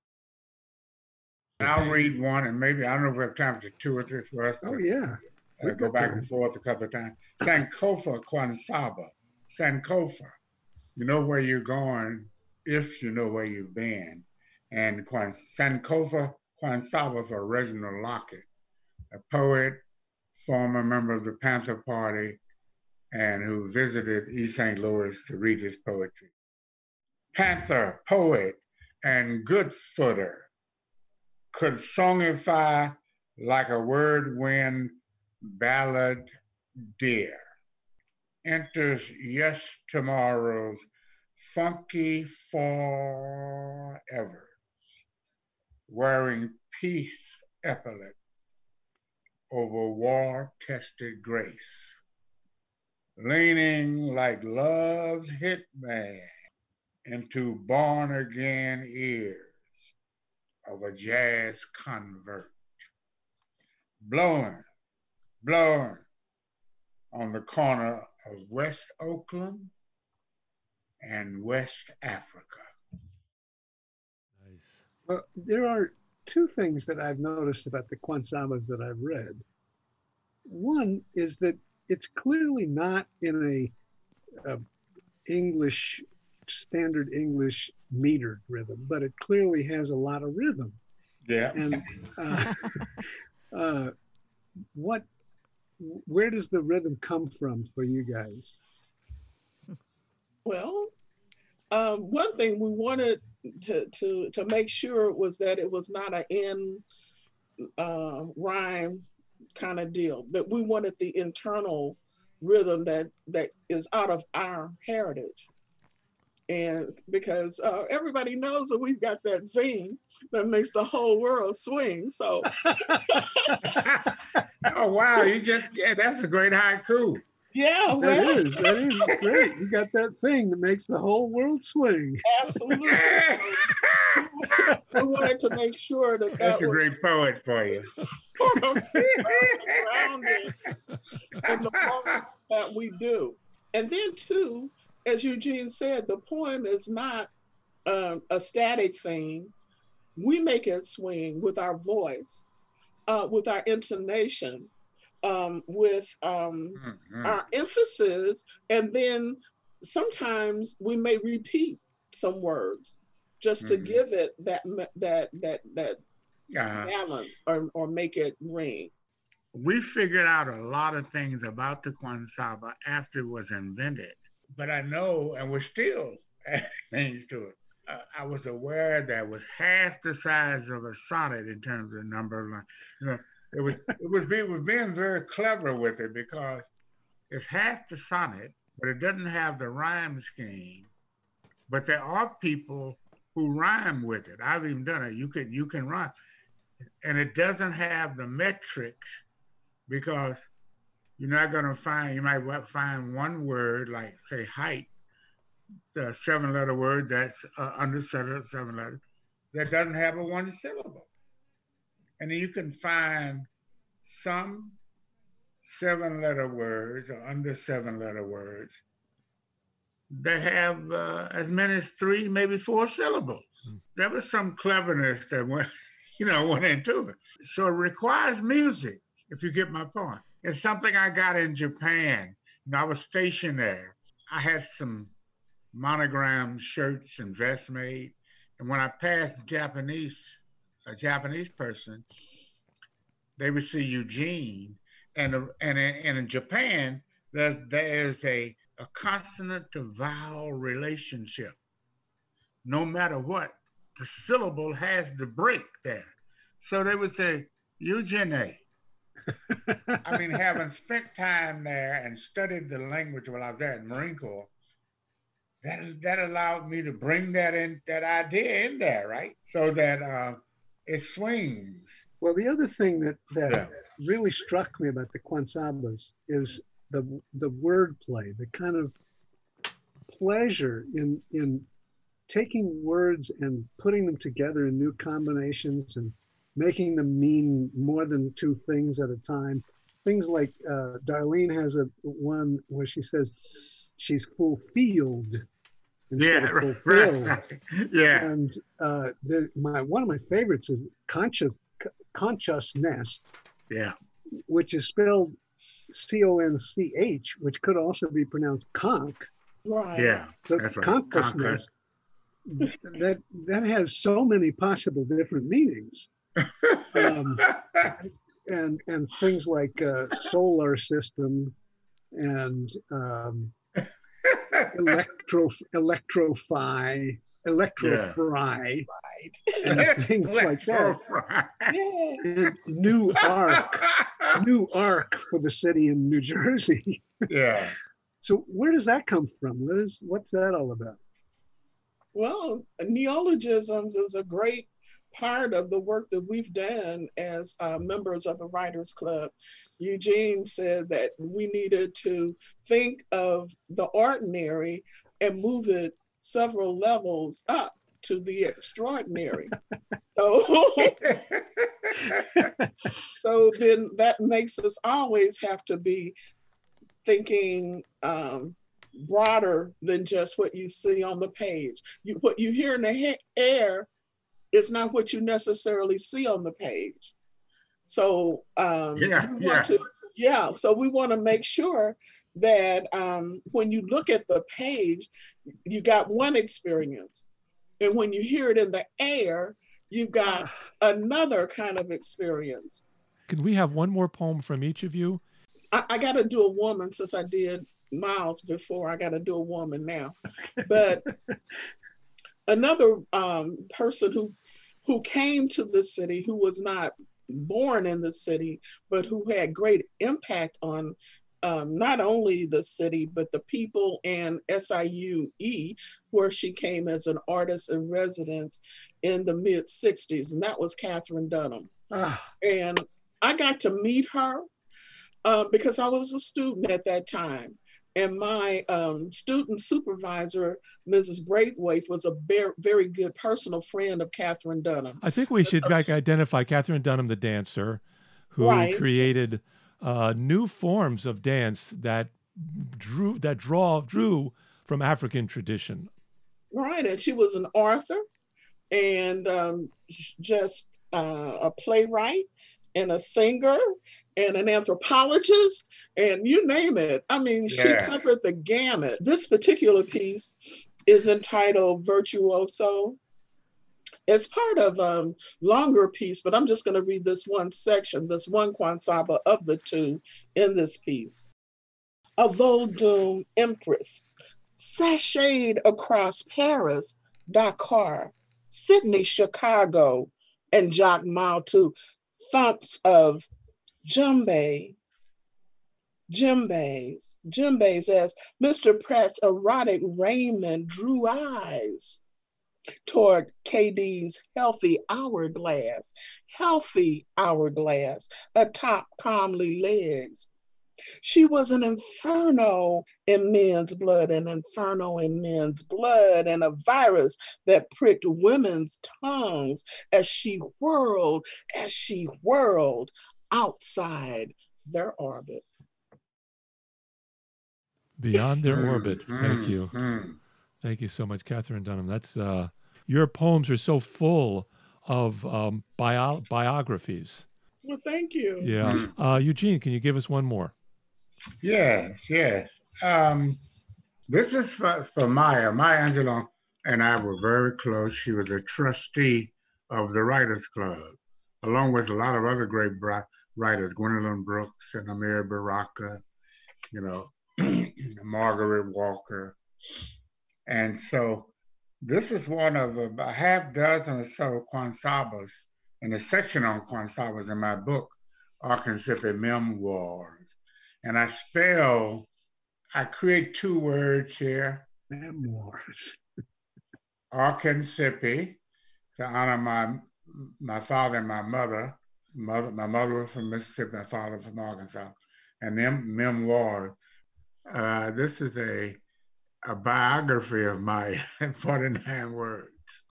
And I'll read one, and maybe I don't know if we have time for two or three for us to Oh, yeah. uh, go back time. and forth a couple of times. Sankofa Kwansaba. Sankofa. You know where you're going if you know where you've been. And Kwan, Sankofa Kwansaba for Reginald Lockett, a poet, former member of the Panther Party, and who visited East St. Louis to read his poetry. Panther, poet, and good footer could songify like a word wind ballad dear. Enters yes tomorrow's funky forever, wearing peace epaulet over war tested grace, leaning like love's hitman into born again ears of a jazz convert blowing, blowing on the corner of West Oakland and West Africa. Nice. Well, there are two things that I've noticed about the Kwansabas that I've read. One is that it's clearly not in a, a English standard English metered rhythm, but it clearly has a lot of rhythm. Yeah. And uh, uh, what, where does the rhythm come from for you guys? Well, um, one thing we wanted to, to, to make sure was that it was not an in uh, rhyme kind of deal, that we wanted the internal rhythm that, that is out of our heritage. And because uh, everybody knows that we've got that zing that makes the whole world swing. So oh wow, you just yeah, that's a great haiku. Yeah, That well, is, that is great. You got that thing that makes the whole world swing. absolutely. we wanted to make sure that that That's a was great poet for you. grounded in the poem that we do. And then, too, as Eugene said, the poem is not um, a static thing. We make it swing with our voice, uh, with our intonation, um, with um, Mhm. our emphasis, and then sometimes we may repeat some words just to Mhm. give it that that that that Yeah. balance or, or make it ring. we figured out a lot of things about the Kwansaba after it was invented. But I know, and we're still adding things to it. Uh, I was aware that it was half the size of a sonnet in terms of number of lines. You know, it was it was being very clever with it because it's half the sonnet, but it doesn't have the rhyme scheme. But there are people who rhyme with it. I've even done it. You can you can rhyme, and it doesn't have the metrics because you're not going to find you might find one word like say height the seven letter word that's uh, under seven, letter that doesn't have a one syllable and then you can find some seven letter words or under seven letter words that have uh, as many as three maybe four syllables Mm. there was some cleverness that went you know went into it so it requires music if you get my point. It's something I got in Japan. You know, I was stationed there. I had some monogram shirts and vests made. And when I passed Japanese, a Japanese person, they would see Eugene. And, and, and in Japan, there, there is a, a consonant to vowel relationship. No matter what, the syllable has to break there. So they would say, Eugene. I mean, having spent time there and studied the language while I was there in Marine Corps, that that allowed me to bring that in that idea in there, right? So that uh, it swings. Well, the other thing that that yeah. really struck me about the Kwansabas is the the wordplay, the kind of pleasure in in taking words and putting them together in new combinations and making them mean more than two things at a time. Things like uh, Darlene has a one where she says she's fulfilled yeah, right, yeah. And uh, the, my one of my favorites is conscious consciousness. Yeah. Which is spelled C O N C H, which could also be pronounced conch. Right. Yeah. So that's right. consciousness. that that has so many possible different meanings. um, and and things like uh, solar system and um, electro electrofy electrofry yeah. and things like that. And new arc, new arc for the city in New Jersey. yeah. So where does that come from, Liz? What's that all about? Well, neologisms is a great part of the work that we've done as uh, members of the Writers Club. Eugene said that we needed to think of the ordinary and move it several levels up to the extraordinary. so, so then that makes us always have to be thinking um, broader than just what you see on the page. You, what you hear in the air is not what you necessarily see on the page. So um, yeah, yeah. To, yeah. So we want to make sure that um, when you look at the page, you got one experience, and when you hear it in the air, you've got another kind of experience. Can we have one more poem from each of you? I, I got to do a woman since I did Miles before. I got to do a woman now, but another um, person who who came to the city, who was not born in the city, but who had great impact on um, not only the city, but the people and SIUE, where she came as an artist in residence in the mid 60s. And that was Katherine Dunham. Ah. And I got to meet her uh, because I was a student at that time. And my um, student supervisor, Mrs. Braithwaite, was a very, very good personal friend of Katherine Dunham. I think we should like, identify Katherine Dunham, the dancer, who right. created uh, new forms of dance that drew that draw drew from African tradition. Right, and she was an author, and um, just uh, a playwright, and a singer, and an anthropologist, and you name it. I mean, yeah. she covered the gamut. This particular piece is entitled Virtuoso. It's part of a um, longer piece, but I'm just going to read this one section, this one Kwansaba of the two in this piece. A Vodun empress sashayed across Paris, Dakar, Sydney, Chicago, and Jacques Mao to thumps of Jumbe, Jimbe's, Jimbe's as Mr. Pratt's erotic raiment drew eyes toward KD's healthy hourglass, healthy hourglass, atop comely legs. She was an inferno in men's blood, an inferno in men's blood, and a virus that pricked women's tongues as she whirled, as she whirled outside their orbit. Beyond their orbit. Thank you. Thank you so much, Katherine Dunham. That's uh, your poems are so full of um, bio- biographies. Well, thank you. Yeah, uh, Eugene, can you give us one more? Yes, yes. Um, this is for, for Maya, Maya Angelou. and I were very close. She was a trustee of the Writers Club, along with a lot of other great writers, Gwendolyn Brooks and Amiri Baraka, you know, Margaret Walker. And so this is one of a half dozen or so Kwansabas in a section on Kwansabas in my book, Arkansas Memoirs. And I spell, I create two words here. Memoirs. Arkansas to honor my my father and my mother. Mother, my mother was from Mississippi, my father from Arkansas, and them memoirs. Uh, this is a a biography of my 49 words.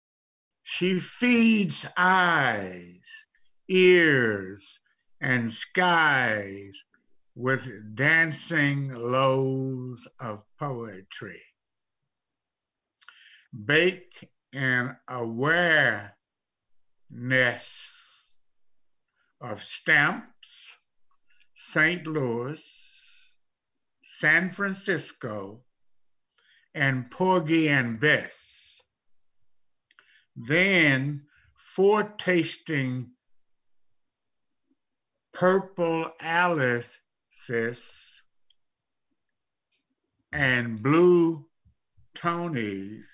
She feeds eyes, ears, and skies with dancing loaves of poetry. Baked in awareness of stamps, St. Louis, San Francisco, and Porgy and Bess. Then foretasting purple Alice's and blue Toni's,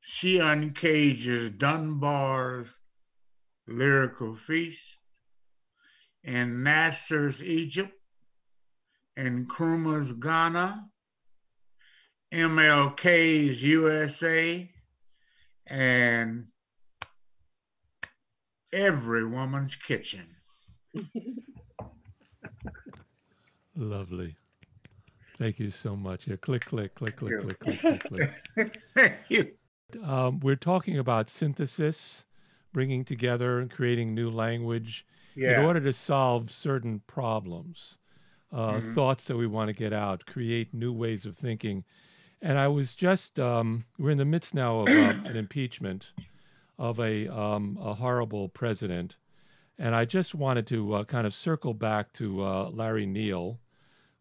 she uncages Dunbar's lyrical feast in Nasser's Egypt and Nkrumah's Ghana MLK's USA, and every woman's kitchen. Lovely. Thank you so much. Yeah, click, click, click, click, click, click, click, click. Thank you. Um, we're talking about synthesis, bringing together and creating new language yeah. in order to solve certain problems, uh, mm-hmm. thoughts that we want to get out, create new ways of thinking and I was just, um, we're in the midst now of uh, an impeachment of a, um, a horrible president. And I just wanted to uh, kind of circle back to uh, Larry Neal,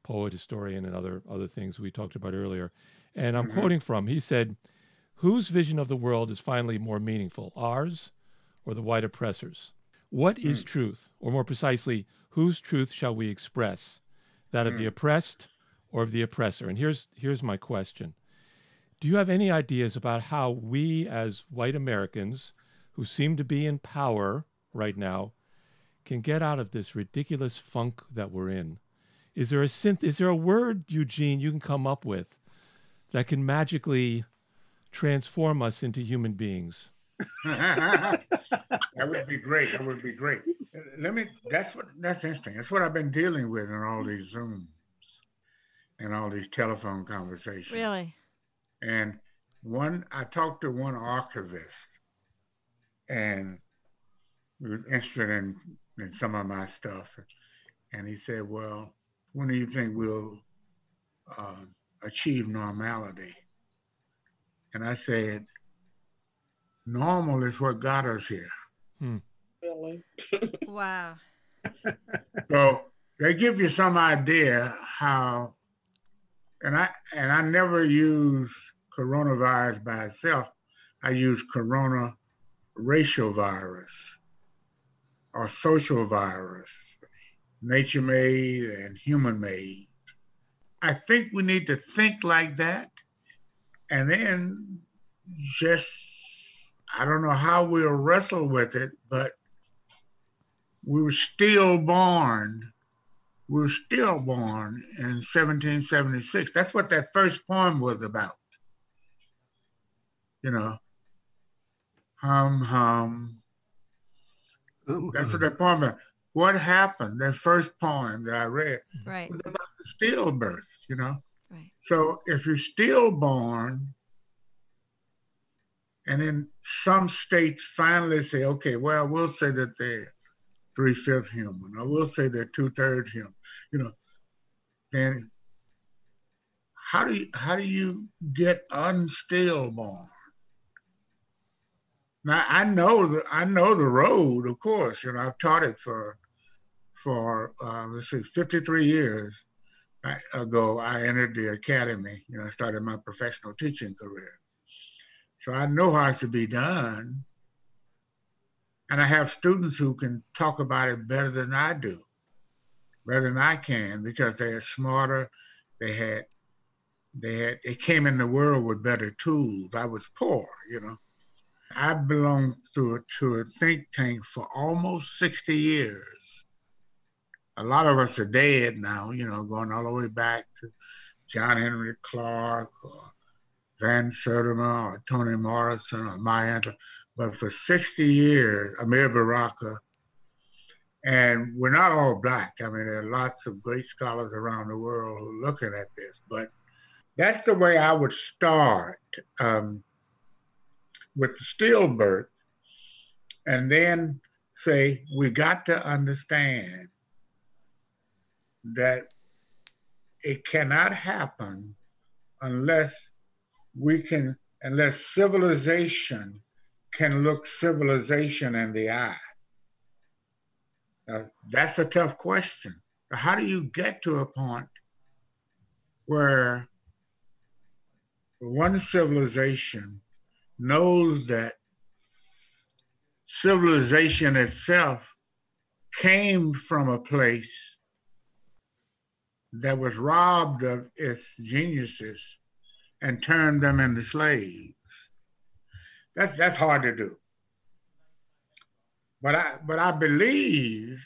poet, historian, and other, other things we talked about earlier. And I'm mm-hmm. quoting from, he said, Whose vision of the world is finally more meaningful, ours or the white oppressors? What is mm. truth? Or more precisely, whose truth shall we express? That of mm. the oppressed or of the oppressor? And here's here's my question. Do you have any ideas about how we as white Americans who seem to be in power right now can get out of this ridiculous funk that we're in? Is there a synth is there a word, Eugene, you can come up with that can magically transform us into human beings? that would be great. That would be great. Let me that's what that's interesting. That's what I've been dealing with in all these Zooms and all these telephone conversations. Really? And one, I talked to one archivist, and he was interested in, in some of my stuff. And he said, Well, when do you think we'll uh, achieve normality? And I said, Normal is what got us here. Hmm. Really? wow. So they give you some idea how and I and I never use coronavirus by itself. I use corona racial virus or social virus, nature made and human made. I think we need to think like that and then just, I don't know how we'll wrestle with it, but we were still born We were still born in 1776. That's what that first poem was about. You know, hum, hum. That's what that poem about. What happened? That first poem that I read right. was about the stillbirth, you know? Right. So if you're stillborn, and then some states finally say, okay, well, we'll say that they're three fifths human. I will say they're two thirds human. You know, then how do you how do you get unstillborn? Now I know the I know the road, of course. You know, I've taught it for for uh, let's see, 53 years ago. I entered the academy. You know, I started my professional teaching career, So I know how it should be done. And I have students who can talk about it better than I do, better than I can, because they're smarter. They had, they had, they came in the world with better tools. I was poor, you know. I belonged to a, to a think tank for almost 60 years. A lot of us are dead now, you know, going all the way back to John Henrik Clarke or Van Sertima or Toni Morrison or Maya Angelou. But for 60 years, Amiri Baraka, and we're not all black. I mean, there are lots of great scholars around the world who are looking at this, but that's the way I would start um, with the stillbirth and then say, we got to understand that it cannot happen unless we can, unless civilization can look civilization in the eye. Now, that's a tough question. How do you get to a point where one civilization knows that civilization itself came from a place that was robbed of its geniuses and turned them into slaves. That's that's hard to do. But I but I believe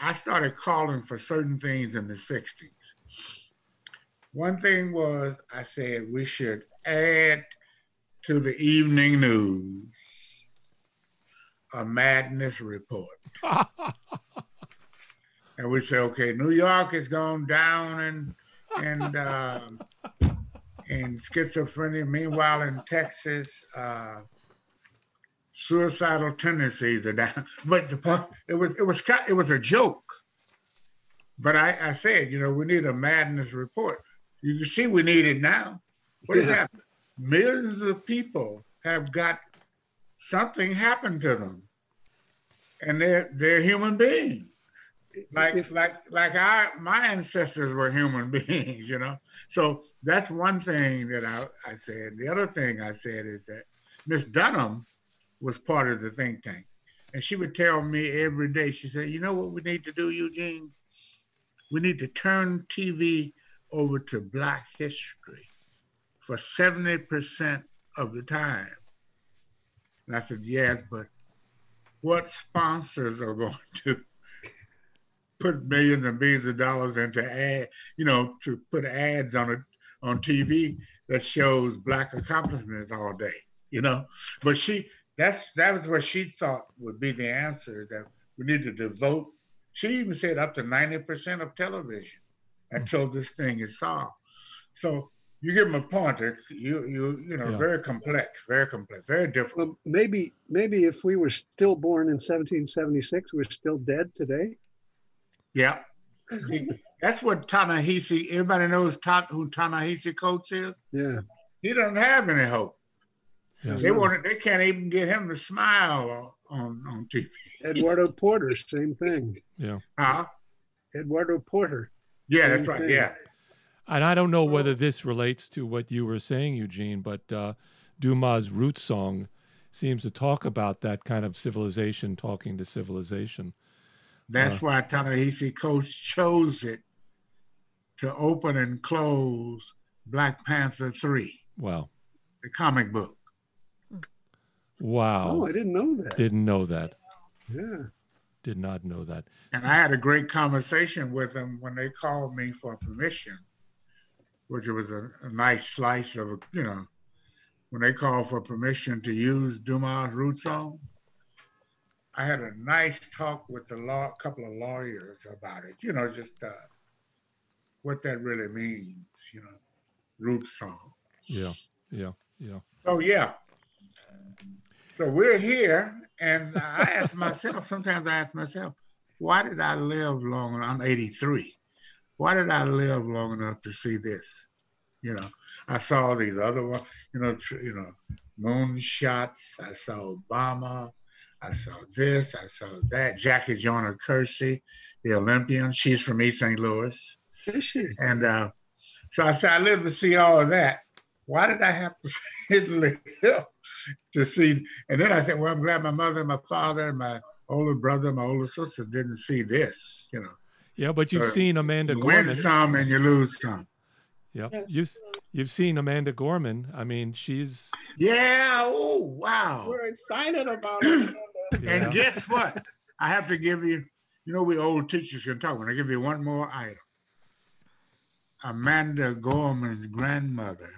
I started calling for certain things in the 60s. One thing was I said we should add to the evening news a madness report. and we say, okay, New York has gone down and and um, and schizophrenia. Meanwhile, in Texas, uh, suicidal tendencies are down. But the it was it was it was a joke. But I, I said, you know, we need a madness report. You can see we need it now. What yeah. has happened? Millions of people have got something happened to them, and they're they're human beings like like like I my ancestors were human beings, you know. So that's one thing that I, I said. The other thing I said is that Miss Dunham was part of the think tank. And she would tell me every day, she said, you know what we need to do, Eugene? We need to turn TV over to Black history for 70% of the time. And I said, yes, but what sponsors are going to put millions and billions of dollars into ad, you know, to put ads on it on TV that shows black accomplishments all day, you know. But she that's that was what she thought would be the answer that we need to devote. She even said up to 90% of television until this thing is solved. So you give them a pointer, you you you know, yeah. very complex, very complex, very difficult. Well, maybe maybe if we were still born in 1776, we're still dead today. Yeah. That's what Ta-Nehisi, everybody knows ta, who Ta-Nehisi Coates is? Yeah. He doesn't have any hope. Yeah. They want they can't even get him to smile on, on TV. Eduardo Porter, same thing. Yeah. Huh? Eduardo Porter. Yeah, that's right. Thing. Yeah. And I don't know whether this relates to what you were saying, Eugene, but uh, Dumas' root song seems to talk about that kind of civilization talking to civilization. That's uh, why Ta-Nehisi Coates chose it to open and close Black Panther 3. Wow. The comic book. Wow. Oh, I didn't know that. Didn't know that. Yeah. Did not know that. And I had a great conversation with them when they called me for permission, which was a, a nice slice of, you know, when they called for permission to use Dumas' root song. I had a nice talk with a law, couple of lawyers about it. You know, just uh, what that really means. You know, root song. Yeah, yeah, yeah. So yeah. So we're here, and I ask myself. Sometimes I ask myself, why did I live long? I'm 83. Why did I live long enough to see this? You know, I saw these other ones. You know, tr- you know, moon shots. I saw Obama. I saw this, I saw that. Jackie Joyner Kersee, the Olympian, she's from East St. Louis. Is she? And uh, so I said, I live to see all of that. why did I have to sit in the to see? And then I said, well, I'm glad my mother and my father and my older brother, and my older sister didn't see this, you know. Yeah, but you've Uh, seen Amanda You Gorman. win some and you lose some. Yeah, Yes. you've you've seen Amanda Gorman. I mean, she's Yeah. Oh, wow. We're excited about it. yeah. And guess what? I have to give you, you know, we old teachers can talk. When I give you one more item, Amanda Gorman's grandmother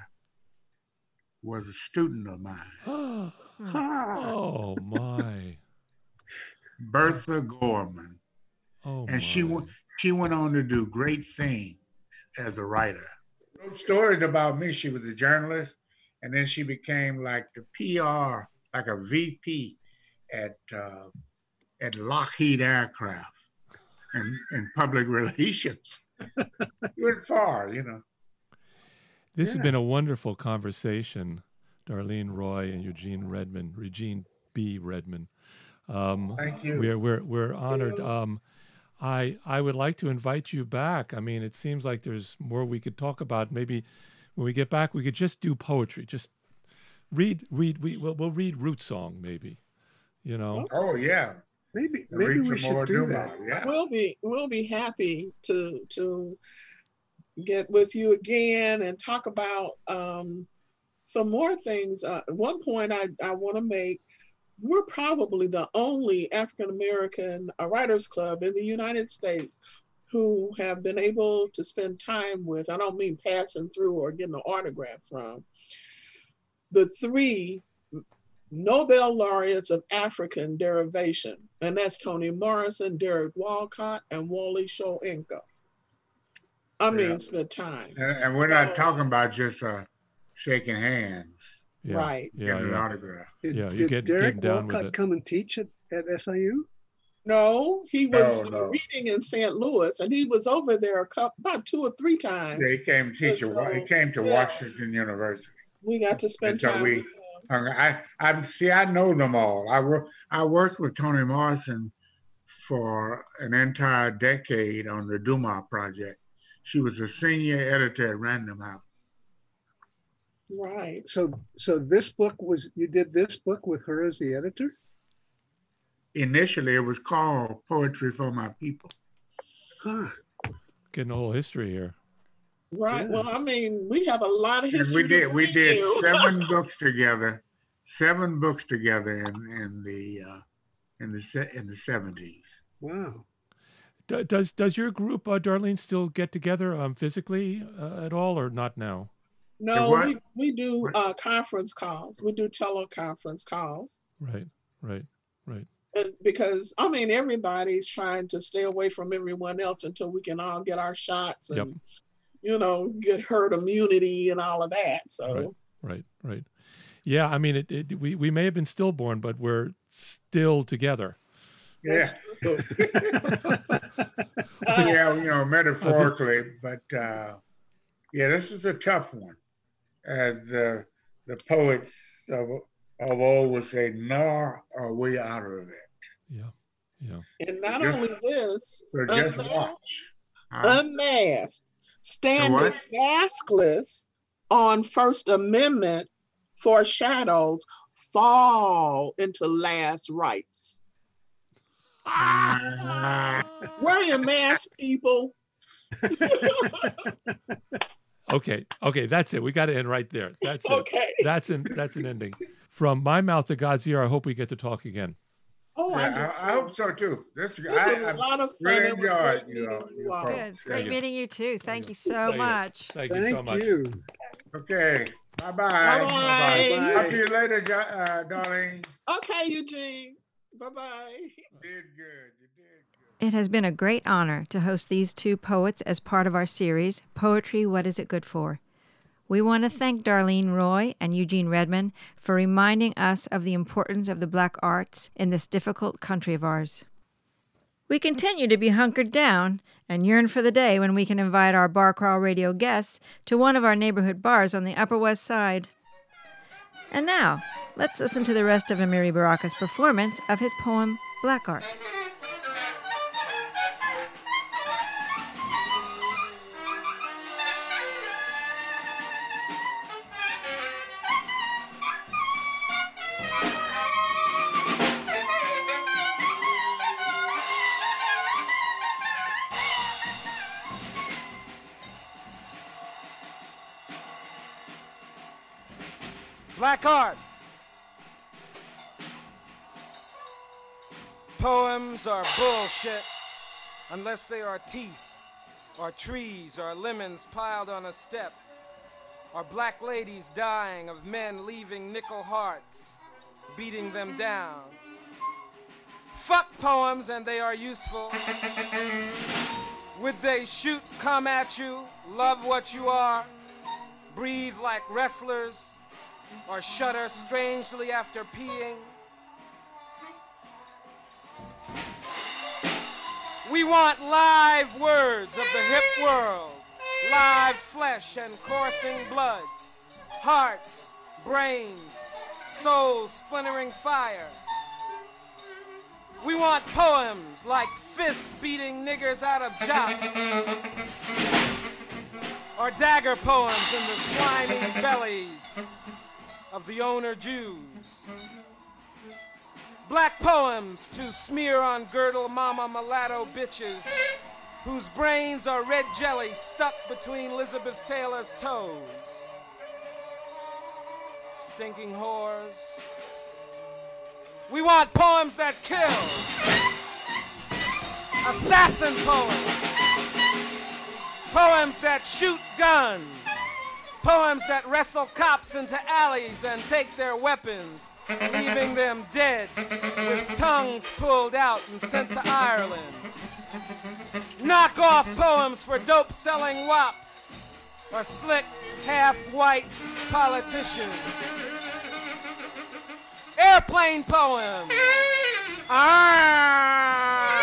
was a student of mine, oh my. Bertha Gorman, Oh and she my. went. She went on to do great things as a writer. Wrote stories about me. She was a journalist, and then she became like the PR, like a VP at uh, at Lockheed Aircraft and in public relations. went far, you know. This has been a wonderful conversation, Darlene Roy and Eugene Redmond, Regine B. Redmond. Um, Thank you. we're we're we're honored. Um, I I would like to invite you back. I mean, it seems like there's more we could talk about. Maybe when we get back, we could just do poetry. Just read read we we'll, we'll read root song maybe. You know. Oh yeah. Maybe And maybe we should do Dumas. that. Yeah. We'll be we'll be happy to to get with you again and talk about um, some more things. Uh, one point I, I want to make: we're probably the only African American uh, writers club in the United States who have been able to spend time with. I don't mean passing through or getting an autograph from the three Nobel laureates of African derivation, and that's Toni Morrison, Derek Walcott, and Wole Soyinka. I mean, Yeah. spend time. And, and we're not Oh. talking about just uh, shaking hands, Yeah. Right. Yeah. getting an Yeah. autograph. Did, Yeah, you did get- Derek get down with Walcott it. come and teach at, at SIU? No, he was No, no. reading in St. Louis, and he was over there a couple, about two or three times. They came teach. And at Wa- he came to yeah. Washington University. We got to spend And so time we- with him. I, I see. I know them all. I work. I worked with Toni Morrison for an entire decade on the Dumas project. She was a senior editor at Random House. Right. So so this book was you did this book with her as the editor? Initially, it was called Poetry for My People. Huh. Getting a whole history here. Right. Yeah. Well, I mean, we have a lot of And history. we did. We did you. seven books together. Seven books together in in the uh, in the se- in the seventies. Wow. Does does your group, uh, Darlene, still get together um, physically uh, at all, or not now? No, we, we do What? uh, conference calls. We do teleconference calls. Right. Right. Right. And because I mean everybody's trying to stay away from everyone else until we can all get our shots and Yep. you know get herd immunity and all of that. So Right. Right. Right. Yeah. I mean, it, it, we we may have been stillborn, but we're still together. Yeah. that's true. Uh, yeah, you know, metaphorically, but uh, yeah, this is a tough one. As the the poets of, of old would say, nor are we out of it. Yeah. Yeah. and not Just- only this, So just unmasked, watch. Huh? unmasked, standing maskless on First Amendment foreshadows fall into last rites. Ah, Wear your mask, people. Okay. Okay. That's it. We got to end right there. That's it. Okay. That's an that's an ending. From my mouth to God's ear. I hope we get to talk again. Oh, I, yeah, do I, I hope so too. This, This I, was a I, lot of fun. really It was enjoyed great you meeting you you all. folks. Good. It's great you meeting you too. Thank you so There much. Thank you so much. you. okay. Bye bye. Bye-bye. Bye-bye. Talk to you later, uh, darling. Okay, Eugene. Bye bye. Did good. It has been a great honor to host these two poets as part of our series, Poetry What Is It Good For? We want to thank Darlene Roy and Eugene Redmond for reminding us of the importance of the black arts in this difficult country of ours. We continue to be hunkered down and yearn for the day when we can invite our Bar Crawl Radio guests to one of our neighborhood bars on the Upper West Side. And now, let's listen to the rest of Amiri Baraka's performance of his poem, Black Art. Art. Poems are bullshit unless they are teeth, or trees, or lemons piled on a step, or black ladies dying of men leaving nickel hearts, beating them down. Fuck poems and they are useful. Would they shoot, come at you, love what you are, breathe like wrestlers, or shudder strangely after peeing? We want live words of the hip world, live flesh and coursing blood, hearts, brains, souls splintering fire. We want poems like fists beating niggers out of jocks, or dagger poems in the slimy bellies of the owner Jews. Black poems to smear on girdle mama mulatto bitches whose brains are red jelly stuck between Elizabeth Taylor's toes. Stinking whores. We want poems that kill. Assassin poems. Poems that shoot guns. Poems that wrestle cops into alleys and take their weapons, leaving them dead with tongues pulled out and sent to Ireland. Knock off poems for dope selling wops or slick half white politicians. Airplane poem. Bow ah!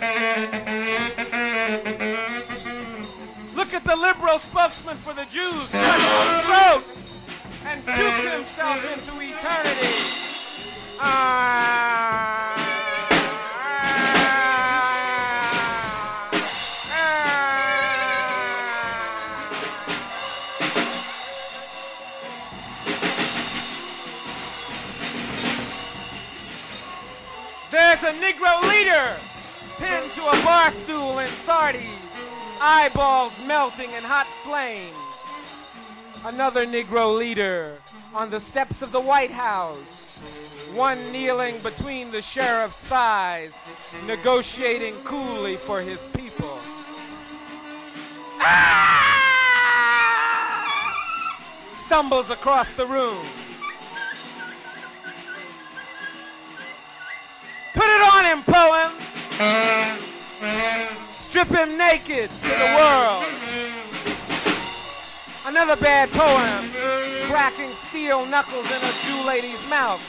Look at the liberal spokesman for the Jews cut his throat and puke himself into eternity. Ah. There's a Negro leader to a bar stool in Sardi's, eyeballs melting in hot flame. Another Negro leader on the steps of the White House, one kneeling between the sheriff's thighs, negotiating coolly for his people. Ah! Stumbles across the room. Put it on him, poem. Strip him naked to the world. Another bad poem, cracking steel knuckles in a Jew lady's mouth.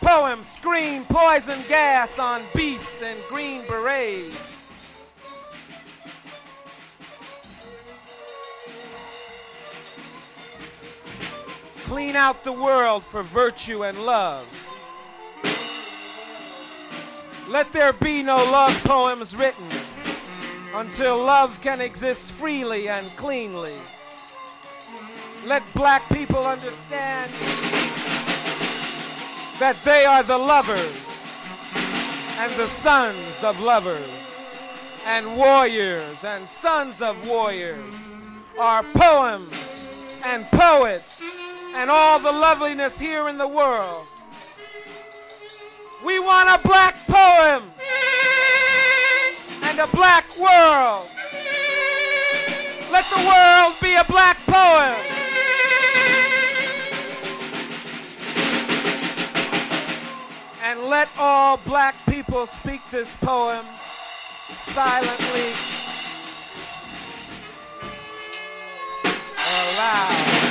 Poem, scream poison gas on beasts and green berets. Clean out the world for virtue and love. Let there be no love poems written until love can exist freely and cleanly. Let black people understand that they are the lovers and the sons of lovers and warriors and sons of warriors are poems and poets and all the loveliness here in the world. We want a black poem and a black world. Let the world be a black poem. And let all black people speak this poem silently or.